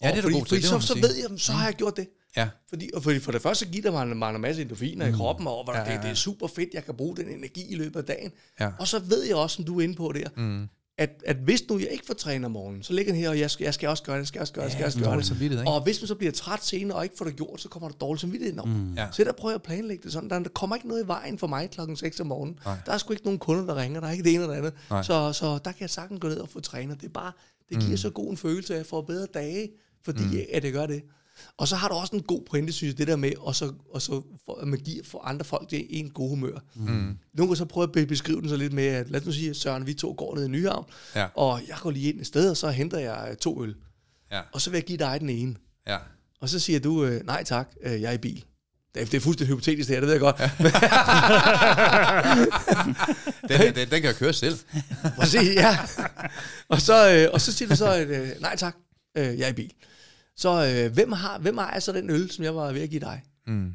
Ja, Og det er du fordi, god til, fordi det så, så ved jeg, så har jeg gjort det. Ja, Fordi, og fordi for det første giver det mig en, mig en masse endorfiner mm. i kroppen, og hvor Ja, ja, ja, det, det er super fedt, jeg kan bruge den energi i løbet af dagen. Ja. Og så ved jeg også, som du er inde på der, mm. At, at hvis nu jeg ikke får trænet om morgenen, så ligger den her, og jeg skal, jeg skal også gøre det, jeg skal også gøre det, jeg skal også gøre det. ikke? Og hvis man så bliver træt senere og ikke får det gjort, så kommer der dårlig samvittighed om. Mm. Ja. Så der prøver jeg at planlægge det sådan. Der, der kommer ikke noget i vejen for mig klokken 6 om morgenen. Nej. Der er sgu ikke nogen kunder, der ringer. Der er ikke det ene eller det andet. Nej. Så, så der kan jeg sagtens gå ned og få trænet. Det er bare, det giver mm. så god en følelse af, at jeg får bedre dage, fordi mm. at det gør det. Og så har du også en god pointe, synes jeg, det der med, og så, og så for, at man giver for andre folk det en god humør. Mm. Nogle gange så prøver jeg at beskrive den så lidt med, at lad os nu sige, at Søren, vi to går ned i Nyhavn, Ja. og jeg går lige ind et sted, og så henter jeg to øl. Ja. Og så vil jeg give dig den ene. Ja. Og så siger du, øh, nej tak, øh, jeg er i bil. Det er, det er fuldstændig hypotetisk det her, det ved jeg godt. Ja. Den, den, den kan jeg køre selv. Præcis, ja. Og så, øh, og så siger du så, øh, nej tak, øh, jeg er i bil. Så øh, hvem, har, hvem ejer så den øl, som jeg var ved at give dig? Mm.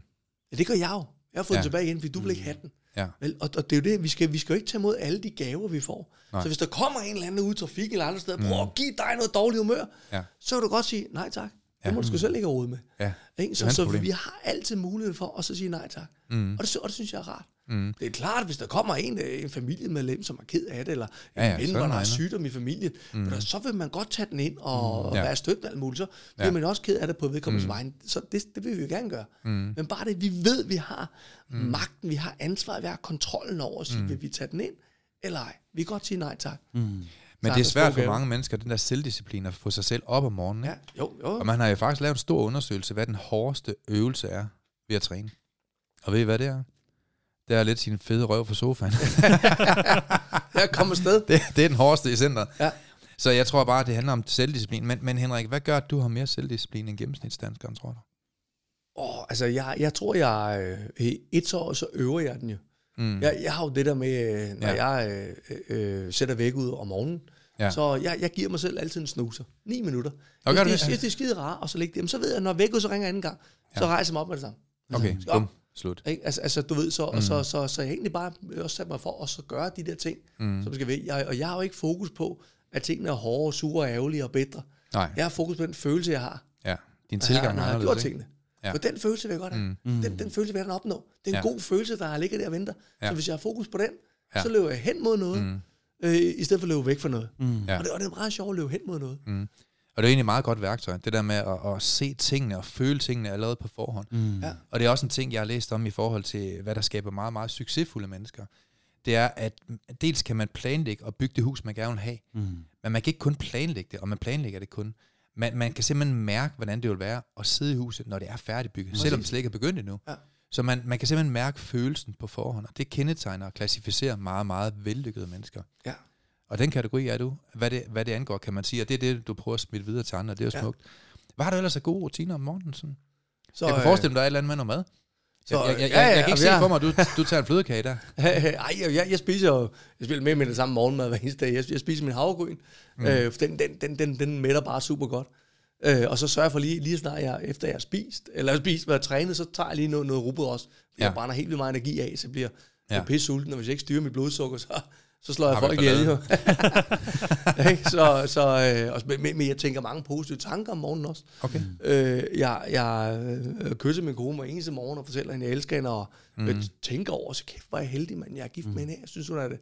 Ja, det gør jeg jo. Jeg har fået Ja. den tilbage igen, fordi du vil ikke have den. Ja. Vel, og, og det er jo det, vi skal, vi skal jo ikke tage imod alle de gaver, vi får. Nej. Så hvis der kommer en eller anden ude i trafikken eller andre steder, prøv at give dig noget dårligt humør, Ja. så kan du godt sige, nej tak. Det Ja. må du sgu selv ikke have råd med. Ja. Ikke? Det Så, så problem. vi har altid mulighed for at så sige nej tak. Mm. Og, det, og det synes jeg er rart. Mm. Det er klart, at hvis der kommer en, øh, en familiemedlem, som er ked af det, eller en Ja, ja, ven, er hvor det der er sygdom i familien, mm. så vil man godt tage den ind og mm. Ja. være støttende alt muligt. Så bliver Ja. man også ked af det på vedkommendes mm. vejen. Så det, det vil vi jo gerne gøre. Mm. Men bare det, vi ved, vi har mm. magten, vi har ansvaret, vi har kontrollen over at sige, mm. vil vi tage den ind, eller ej. Vi kan godt sige nej tak. Mm. Men det er svært for mange mennesker, den der selvdisciplin at få sig selv op om morgenen. Ikke? Ja, jo, jo. Og man har jo faktisk lavet en stor undersøgelse, hvad den hårdeste øvelse er ved at træne. Og ved I, hvad det er? Det er lidt sin fede røv for sofaen. Jeg kommer afsted. det, det er den hårdeste i centret. Ja. Så jeg tror bare, det handler om selvdisciplin. Men, men Henrik, hvad gør, at du har mere selvdisciplin end gennemsnitsdanskeren, tror du? Åh, altså, jeg, jeg tror, jeg... Øh, i et år, så øver jeg den jo. Mm. Jeg, jeg har jo det der med, øh, når Ja. ja. jeg øh, øh, sætter væk ud om morgenen, Ja. så jeg, jeg giver mig selv altid en snuser. 9 minutter. Hvis gør det, det? hvis det er skide rart, og så ligge det, jamen, så ved jeg, når vækket så ringer anden gang, så Ja. rejser jeg mig op med det samme. Okay, op. bum, slut. Ikke? Altså, altså, du ved, så, Mm. og så, så, så jeg har egentlig bare også sat mig for at så gøre de der ting, Mm. som skal ved. Jeg, og jeg har jo ikke fokus på, at tingene er hårde, sure, ærgerlige og bedre. Nej, Jeg har fokus på den følelse, jeg har, ja. Din når jeg, tilgang når er jeg har gjort tingene. Ja. For den følelse vil jeg godt have. Mm. Mm. Den, den følelse vil jeg gerne opnå. Det er en Ja. god følelse, der ligger der og venter. Ja. Så hvis jeg har fokus på den, Ja. så løber jeg hen mod noget, Mm. Øh, i stedet for at løbe væk fra noget. Mm. Ja. Og, det, og det er meget sjovt at løbe hen mod noget. Mm. Og det er egentlig et meget godt værktøj, det der med at, at se tingene og føle tingene allerede på forhånd. Mm. Ja. Og det er også en ting, jeg har læst om i forhold til, hvad der skaber meget, meget succesfulde mennesker. Det er, at dels kan man planlægge og bygge det hus, man gerne vil have, Mm. men man kan ikke kun planlægge det, og man planlægger det kun. Man, man kan simpelthen mærke, hvordan det vil være at sidde i huset, når det er færdigbygget, Præcis. selvom det slet ikke er begyndt endnu. Ja. Så man, man kan simpelthen mærke følelsen på forhånd, og det kendetegner og klassificerer meget, meget vellykkede mennesker. Ja. Og den kategori er du, hvad det, hvad det angår, kan man sige, og det er det, du prøver at smide videre til andre, det er jo Ja. smukt. Hvad har du ellers af gode rutiner om morgenen? Sådan? Så, jeg kan forestille mig, der er et eller andet med noget mad. Så, jeg, jeg, jeg, ja, jeg, ja, jeg kan ikke og se for mig, at du, du tager en flødekage der. Ej, jeg, jeg spiser jo jeg spiser med med det samme morgenmad hver eneste dag. Jeg, jeg spiser min havregryn. Mm. Øh, for den, den, den, den, den mætter bare super godt. Øh, og så sørger jeg for lige, lige snart jeg, efter jeg har spist, eller jeg har spist, været trænet, så tager jeg lige noget, noget rugbrød også. Ja. Jeg brænder helt vildt meget energi af, så bliver jeg Ja. pisse sulten, og hvis jeg ikke styrer mit blodsukker, så, så slår jeg Har folk ihjel. jo. så, så, øh, og- men, men, jeg tænker mange positive tanker om morgenen også. Okay. Øh, jeg jeg øh, kysser min kone hver eneste morgen og fortæller hende, jeg elsker hende, og mm. jeg tænker over, så kæft, hvor er jeg heldig, mand. Jeg er gift mm. med hende. Jeg synes, hun er det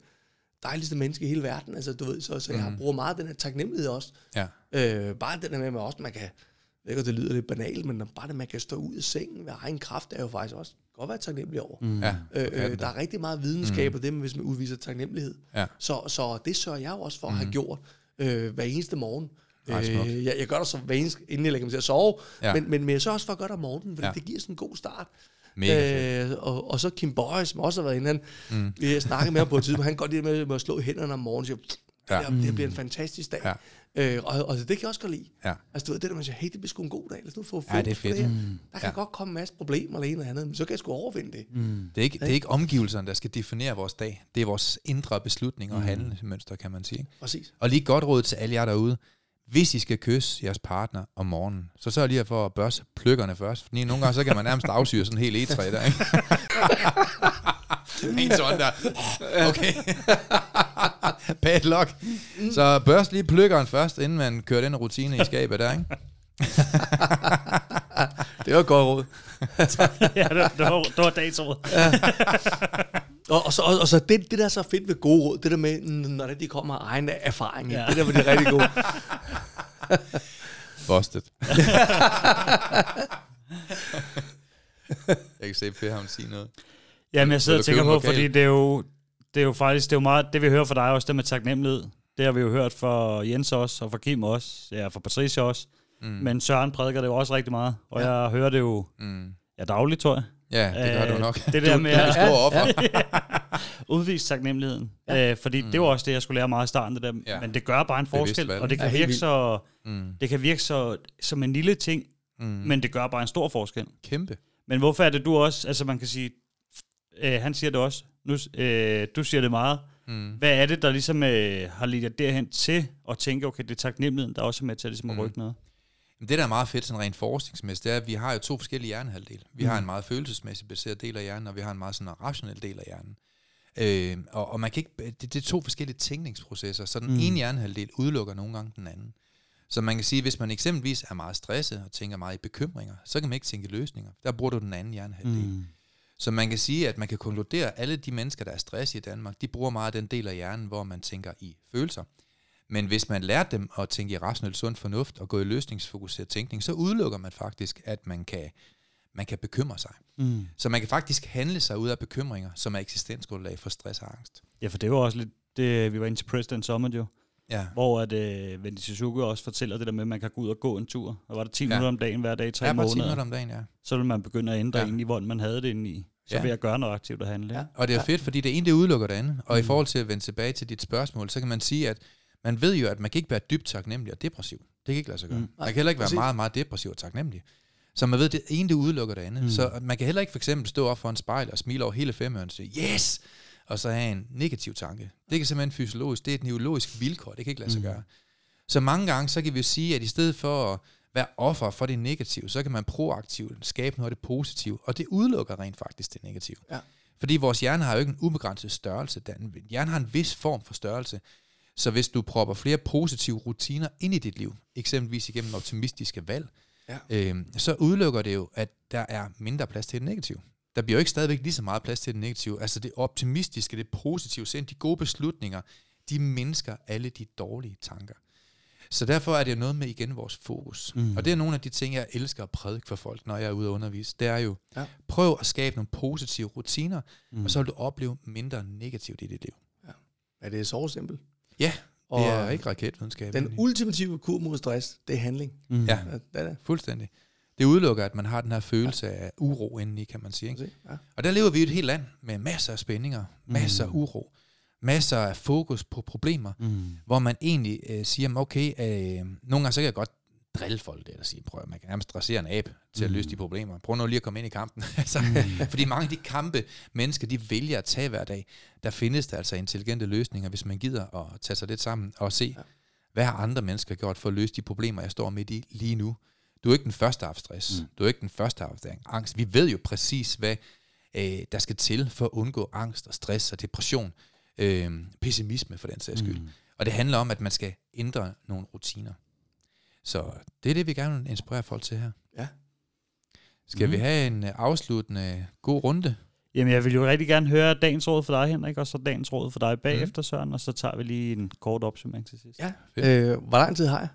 dejligste menneske i hele verden. Altså, du ved, så, så jeg bruger meget den her taknemmelighed også. Ja. Øh, bare den der med, at man også, man kan, jeg ved det lyder lidt banalt, men bare det, man kan stå ud af sengen ved egen kraft, er jo faktisk også godt være taknemmelig over. Mm. Ja, Øh, øh, der er rigtig meget videnskab mm. det, hvis man udviser taknemmelighed. Ja. Så, så det sørger jeg jo også for at have gjort øh, hver eneste morgen. Ej. Øh, jeg, jeg gør det så hver eneste, inden jeg lægger mig til at sove, Ja. men, men, men jeg sørger også for at gøre det om morgenen, fordi ja. det giver sådan en god start. Mega øh, og, og så Kim Boy, som også har været inde, han, mm. vi har snakket med ham på et tidspunkt, han går lige med, med at slå i hænderne om morgenen, og siger, det, Ja. ja. det bliver en fantastisk dag. Ja. Øh, og, og det kan jeg også godt lide. Ja. Altså du ved, det der, man siger, hey, det bliver sgu en god dag, lad os nu få Ja, det er fedt. her. Mm. Der kan Ja. godt komme en masse problemer eller en eller andet, men så kan jeg sgu overvinde det. Mm. Det er, ikke, det er ikke omgivelserne, der skal definere vores dag. Det er vores indre beslutninger og handlemønster, kan man sige. ikke? Præcis. Og lige et godt råd til alle jer derude. Hvis I skal kysse jeres partner om morgenen, så sørg lige for at børste pløkkerne først. Fordi nogle gange, så kan man nærmest afsyre sådan en helt egetræ der, ikke? en sådan der. Okay. Bad luck. Så børst lige pløkkeren først, inden man kører den rutine i skabet der, ikke? Det var godt råd. ja, det, det, var, det var dagens råd. Og, og, så, og, og så det, det, der er så fedt ved gode råd, det der med, når det, de kommer af egen erfaring, ja. Ja. det der, hvor det rigtig gode. Busted. jeg kan se Per ham sige noget. Jamen, jeg sidder og tænker på, fordi det er jo, det er jo faktisk, det er jo meget, det vi hører fra dig også, det med taknemmelighed. Det har vi jo hørt fra Jens også, og fra Kim også, ja, fra Patricia også. Mm. Men Søren prædiker det jo også rigtig meget, og ja. jeg hører det jo Mm. ja, dagligt, tror jeg. Ja, det gør du Øh, nok. det der med du er at- store offer. Udvise taknemmeligheden. Ja. Øh, fordi mm. det var også det, jeg skulle lære meget i starten. Det der. Ja. Men det gør bare en Bevidst forskel, valg. og det kan Ja, virke så, Mm. det kan virke så som en lille ting, Mm. men det gør bare en stor forskel. Kæmpe. Men hvorfor er det du også, altså man kan sige, øh, han siger det også, nu, øh, du siger det meget. Mm. Hvad er det, der ligesom øh, har ledt jer derhen til at tænke, okay, det er taknemmeligheden, der også er med til ligesom at Mm. rykke noget? Men det, der er meget fedt sådan rent forskningsmæssigt, det er, at vi har jo to forskellige hjernehalvdele. Vi mm. har en meget følelsesmæssigt baseret del af hjernen, og vi har en meget sådan rationel del af hjernen. Øh, og, og man kan ikke, det, det er to forskellige tænkningsprocesser, så den mm. ene hjernehalvdel udelukker nogle gange den anden. Så man kan sige, hvis man eksempelvis er meget stresset og tænker meget i bekymringer, så kan man ikke tænke løsninger. Der bruger du den anden hjernehalvdel. Mm. Så man kan sige, at man kan konkludere, at alle de mennesker, der er stresset i Danmark, de bruger meget den del af hjernen, hvor man tænker i følelser. Men hvis man lærer dem at tænke i rationel sund fornuft og gå i løsningsfokuseret tænkning, så udelukker man faktisk, at man kan, man kan bekymre sig. Mm. Så man kan faktisk handle sig ud af bekymringer, som er eksistensgrundlag for stress og angst. Ja, for det jo også lidt Det, vi var inde til President Summit jo, Ja. hvor at, øh, Wendy Suzuki også fortæller det der med, at man kan gå ud og gå en tur. Og var det 10 Ja. ja. minutter om dagen hver dag i tre Ja, bare 10 måneder, minutter om dagen, ja. så vil man begynde at ændre Ja. ja. egentlig, hvordan man havde det inde i. Så Ja. ja. ved at gøre noget aktivt og handle. Ja. Ja. Og det er fedt, fordi det ene, det udelukker det andet. Og i forhold til at vende tilbage til dit spørgsmål, så kan man sige, at man ved jo, at man kan ikke være dybt taknemmelig og depressiv. Det kan ikke lade sig gøre. Mm. Man kan heller ikke være præcis. meget, meget depressiv og taknemmelig. Så man ved, at det ene, det udelukker det andet. Mm. Så man kan heller ikke for eksempel stå op for en spejl og smile over hele femøren og sige, yes! Og så have en negativ tanke. Det kan simpelthen fysiologisk, det er et neurologisk vilkår, det kan ikke lade sig Mm. gøre. Så mange gange, så kan vi jo sige, at i stedet for at være offer for det negative, så kan man proaktivt skabe noget af det positive, og det udelukker rent faktisk det negative. Ja. Fordi vores hjerne har jo ikke en ubegrænset størrelse. Hjernen har en vis form for størrelse. Så hvis du propper flere positive rutiner ind i dit liv, eksempelvis igennem optimistiske valg, Ja. øh, så udelukker det jo, at der er mindre plads til det negative. Der bliver jo ikke stadigvæk lige så meget plads til det negative. Altså det optimistiske, det positive sind, de gode beslutninger, de mindsker alle de dårlige tanker. Så derfor er det jo noget med igen vores fokus. Mm. Og det er nogle af de ting, jeg elsker at prædike for folk, når jeg er ude og undervise. Det er jo, Ja. prøv at skabe nogle positive rutiner, mm. Og så vil du opleve mindre negativt i dit liv. Ja, det er så simpelt. Ja, Og det er ikke raketvidenskab. den egentlig. ultimative kur mod stress, det er handling. Mm. Ja. Det er det. Fuldstændig. Det udelukker, at man har den her følelse ja. af uro indeni, kan man sige. Ikke? Ja. Og der lever vi i et helt land med masser af spændinger, masser af Mm. uro, masser af fokus på problemer, Mm. hvor man egentlig øh, siger, "Men okay, øh, nogle gange så kan jeg godt drille folk det, eller sige, prøv at man kan nærmest dressere en abe til at Mm. løse de problemer. Prøv nu lige at komme ind i kampen. altså, fordi mange af de kampe, mennesker de vælger at tage hver dag, der findes der altså intelligente løsninger, hvis man gider at tage sig lidt sammen og se, Ja. hvad har andre mennesker gjort for at løse de problemer, jeg står midt i lige nu. Du er ikke den første, der har stress. Mm. Mm. Du er ikke den første, der har angst. Vi ved jo præcis, hvad øh, der skal til for at undgå angst og stress og depression. Øh, pessimisme for den sags skyld. Mm. Mm. Og det handler om, at man skal ændre nogle rutiner. Så det er det, vi gerne vil inspirere folk til her. Ja. Skal mm. vi have en øh, afsluttende god runde? Jamen, jeg vil jo rigtig gerne høre dagens råd for dig, Henrik, og så dagens råd for dig bagefter, Søren, og så tager vi lige en kort opsummering til sidst. ja. Fedt. Øh, hvor lang tid har jeg?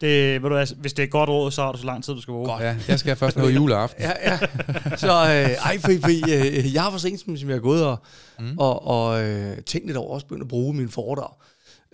Det, ved du, hvis det er et godt råd, så har du så lang tid, du skal bruge. Godt. Ja, jeg skal først nå juleaften. Ja, ja. Så øh, ej, for, for, øh, jeg har for sent, som jeg har gået og, Mm. mm. og, og øh, tænkt lidt over, også begyndt at bruge min foredrag.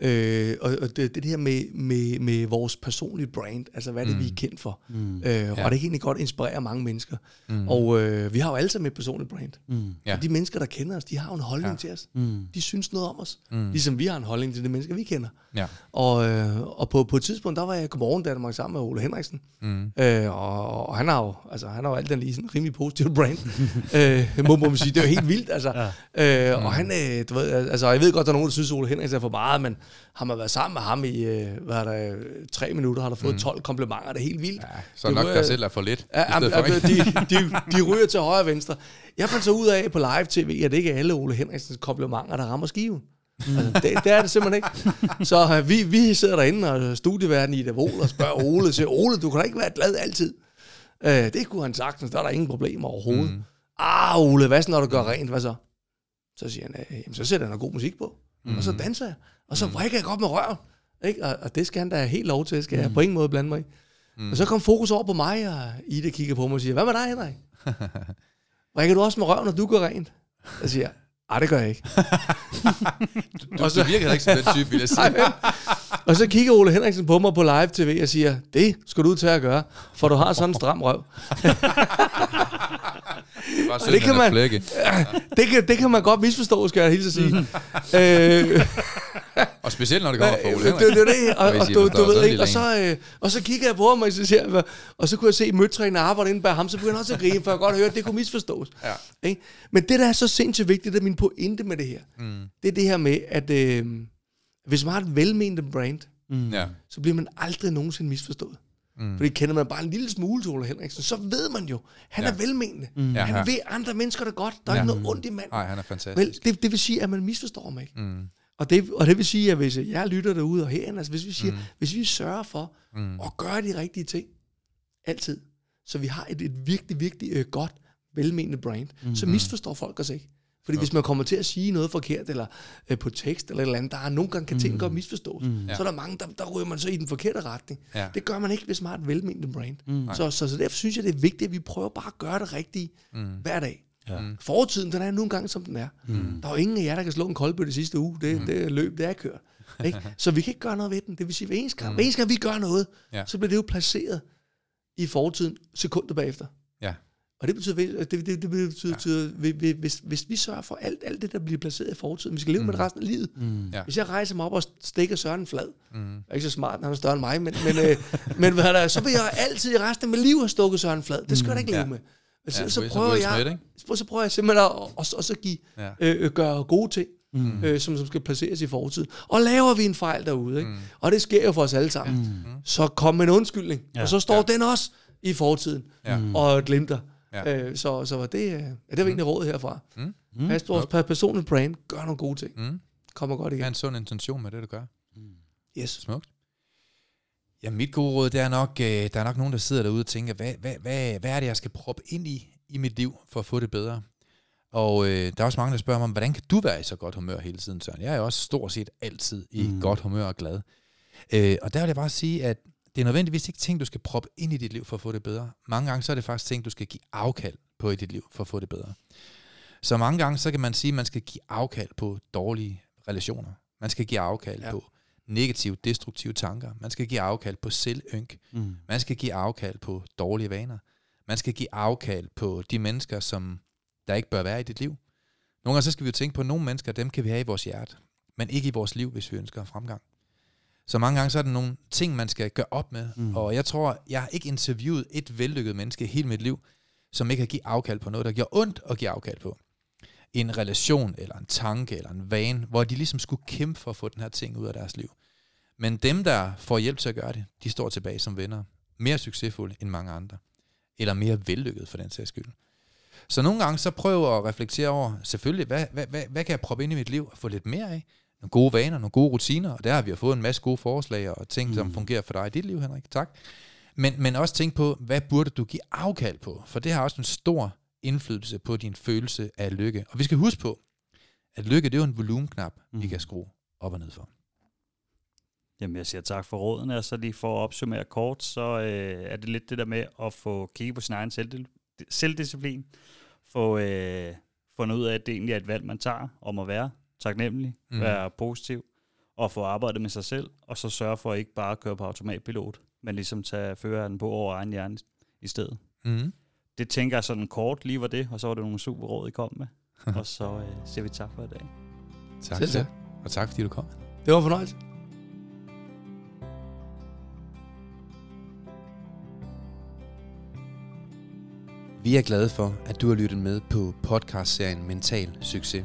Øh, og og det, det her med, med, med vores personlige brand, altså hvad er det, Mm. vi er kendt for. Mm. Øh, Ja. Og det kan egentlig godt inspirere mange mennesker. Mm. Mm. Og øh, vi har jo alle sammen et personligt brand. Mm. Ja. Og de mennesker, der kender os, de har jo en holdning Ja. til os. Mm. De synes noget om os. Mm. Mm. Ligesom vi har en holdning til de mennesker, vi kender. Ja. Og, øh, og på, på et tidspunkt, der var jeg godmorgen Danmark sammen med Ole Henriksen. Mm. Øh, og, og han har jo, altså, han har jo alt den lige sådan rimelig positiv brand. øh, må, må man sige. Det er jo helt vildt, altså. Ja. Øh, og han, øh, du ved, altså, jeg ved godt, der er nogen, der synes, Ole Henriksen er for meget, men har man været sammen med ham i, øh, hvad der, øh, tre minutter, har der fået Mm. 12 komplimenter. Det er helt vildt. Ja, så Det nok var- dig selv er for lidt. Ja, ja, for, de, de, de ryger til højre og venstre. Jeg fandt så ud af på live tv, at det ikke er alle Ole Henriksens komplimenter, der rammer skiven. Altså, det, det er det simpelthen ikke. Så øh, vi, vi sidder derinde og studieverden i Davol og spørger Ole, siger, Ole, du kan da ikke være glad altid. Øh, det kunne han sagtens, der er der ingen problemer overhovedet. Mm. Mm. Ah, Ole, hvad så, når du gør rent? Hvad så? Så siger han, jamen, så sætter han noget god musik på. Mm. Og så danser jeg. Og så vrikker jeg godt med røven. Ikke? Og, og det skal han da helt lov til, skal jeg på ingen måde blande mig i. Mm. Og så kom fokus over på mig, og Ida kigger på mig og siger, hvad med dig, Henrik? Vrikker du også med røven, når du gør rent? Jeg siger, nej, det gør jeg ikke. Du, du virker heller ikke som den type, vil jeg sige. Og så kigger Ole Henriksen på mig på live tv og siger, det skal du til at gøre, for du har sådan en stram røv. Det, var det kan man- Flække. Det kan, det kan man godt misforstå, skal jeg hilse sige. øh, Og specielt, når det kommer fra Ole det, Henrik. det, det, det, og, og, du, du ved sådan ikke, og så, øh, og så kigger jeg på ham, og så, siger, jeg, og så kunne jeg se mødtrænen arbejde inde bag ham, så begynder jeg også at grine, for jeg godt høre, at det kunne misforstås. Ja. Ikke? Men det, der er så sindssygt vigtigt, det er min pointe med det her, Mm. det er det her med, at øh, hvis man har et velmenende brand, Mm. Så bliver man aldrig nogensinde misforstået. Mm. Fordi kender man bare en lille smule til Ole Henriksen, så ved man jo, han Ja. er velmenende. Mm. Ja, Han vil andre mennesker det godt. Der er Ja. ikke noget ondt i manden. Nej, han er fantastisk. Vel, det, det vil sige, at man misforstår mig ikke. Mm. Og det, og det vil sige, at hvis jeg lytter derude og herinde, altså hvis vi siger, mm. hvis vi sørger for Mm. at gøre de rigtige ting, altid, så vi har et, et virkelig, virkelig øh, godt, velmenende brand, mm. så misforstår folk os ikke. Fordi hvis man kommer til at sige noget forkert, eller øh, på tekst, eller et eller andet, der er nogle gange kan ting godt misforstås, mm. Så er der mange, der, der ryger man så i den forkerte retning. Ja. Det gør man ikke, hvis man har et velmenende brand. Mm. Så, så, så derfor synes jeg, det er vigtigt, at vi prøver bare at gøre det rigtige Mm. hver dag. Ja. Mm. Fortiden, den er nu engang, som den er. Mm. Der er jo ingen af jer, der kan slå en koldbøtte sidste uge. Det, mm. det løb, det er kørt. Ikke? Så vi kan ikke gøre noget ved den. Det vil sige, hver eneste gang, Mm. hver eneste gang vi gør noget, Ja. så bliver det jo placeret i fortiden sekundet bagefter. Og det betyder, det, det, det, betyder, Ja. hvis, hvis- vi sørger for alt, alt det, der bliver placeret i fortiden, vi skal leve mm. med det resten af livet. Mm. Ja. Hvis jeg rejser mig op og stikker Søren flad, Mm. jeg er ikke så smart, han er større end mig, men, men, øh, men hvad er der, så vil jeg altid i resten af mit liv have stukket Søren flad. Det skal jeg da ikke leve Ja. med. Men så, Ja, så, Will- prøver jeg, ikke? så, så prøver jeg simpelthen at og, og så give, Ja. øh, øh, gøre gode ting, Mm. øh, som, som skal placeres i fortiden. Og laver vi en fejl derude, ikke? Mm. og det sker jo for os alle sammen, mm. så kom med en undskyldning, ja. Og så står Ja. den også i fortiden, Ja. Mm. og glimter. Ja. Øh, så, så var det, øh, ja, det var egentlig rådet herfra. Mm. Mm. Pas på vores per- personlige brand, gør nogle gode ting, Mm. kommer godt igen. en sund intention med det, du gør. Yes. Smukt. Ja, mit gode råd, det er nok, øh, der er nok nogen, der sidder derude og tænker, hvad, hvad, hvad, hvad er det, jeg skal proppe ind i, i mit liv, for at få det bedre? Og øh, der er også mange, der spørger mig, hvordan kan du være i så godt humør hele tiden, Søren? Jeg er jo også stort set altid i mm. Mm. godt humør og glad. Øh, og der vil jeg bare sige, at det er nødvendigvis ikke ting, du skal proppe ind i dit liv for at få det bedre. Mange gange så er det faktisk ting, du skal give afkald på i dit liv for at få det bedre. Så mange gange så kan man sige, at man skal give afkald på dårlige relationer. Man skal give afkald ja. På negative, destruktive tanker. Man skal give afkald på selvynk. Mm. Man skal give afkald på dårlige vaner. Man skal give afkald på de mennesker, som der ikke bør være i dit liv. Nogle gange så skal vi jo tænke på, at nogle mennesker, dem kan vi have i vores hjerte, men ikke i vores liv, hvis vi ønsker fremgang. Så mange gange så er der nogle ting, man skal gøre op med. Mm. Og jeg tror, jeg har ikke interviewet et vellykket menneske hele mit liv, som ikke har givet afkald på noget, der gjorde ondt at give afkald på. En relation, eller en tanke, eller en vane, hvor de ligesom skulle kæmpe for at få den her ting ud af deres liv. Men dem, der får hjælp til at gøre det, de står tilbage som venner. Mere succesfulde end mange andre. Eller mere vellykket for den sags skyld. Så nogle gange så prøv at reflektere over, selvfølgelig, hvad, hvad, hvad, hvad kan jeg proppe ind i mit liv og få lidt mere af? Nogle gode vaner, nogle gode rutiner, og der har vi fået en masse gode forslag og ting, mm. som fungerer for dig i dit liv, Henrik. Tak. Men, men også tænk på, hvad burde du give afkald på? For det har også en stor indflydelse på din følelse af lykke. Og vi skal huske på, at lykke, det er jo en volumenknap, mm. vi kan skrue op og ned for. Jamen, jeg siger tak for rådene, og så lige for at opsummere kort, så øh, er det lidt det der med at få kigget på sin egen selvdil- selvdisciplin, få øh, fundet ud af, at det egentlig er et valg, man tager om at være taknemmelig, Mm. være positiv, og få arbejdet med sig selv, og så sørge for at ikke bare køre på automatpilot, men ligesom tage føreren på over egen hjerne i stedet. Mm. Det tænker jeg sådan kort lige var det, og så var det nogle super råd, I kom med. og så øh, siger vi tak for i dag. Tak, Selv tak. Og tak, fordi du kom. Det var en fornøjelse. Vi er glade for, at du har lyttet med på podcastserien Mental Succes.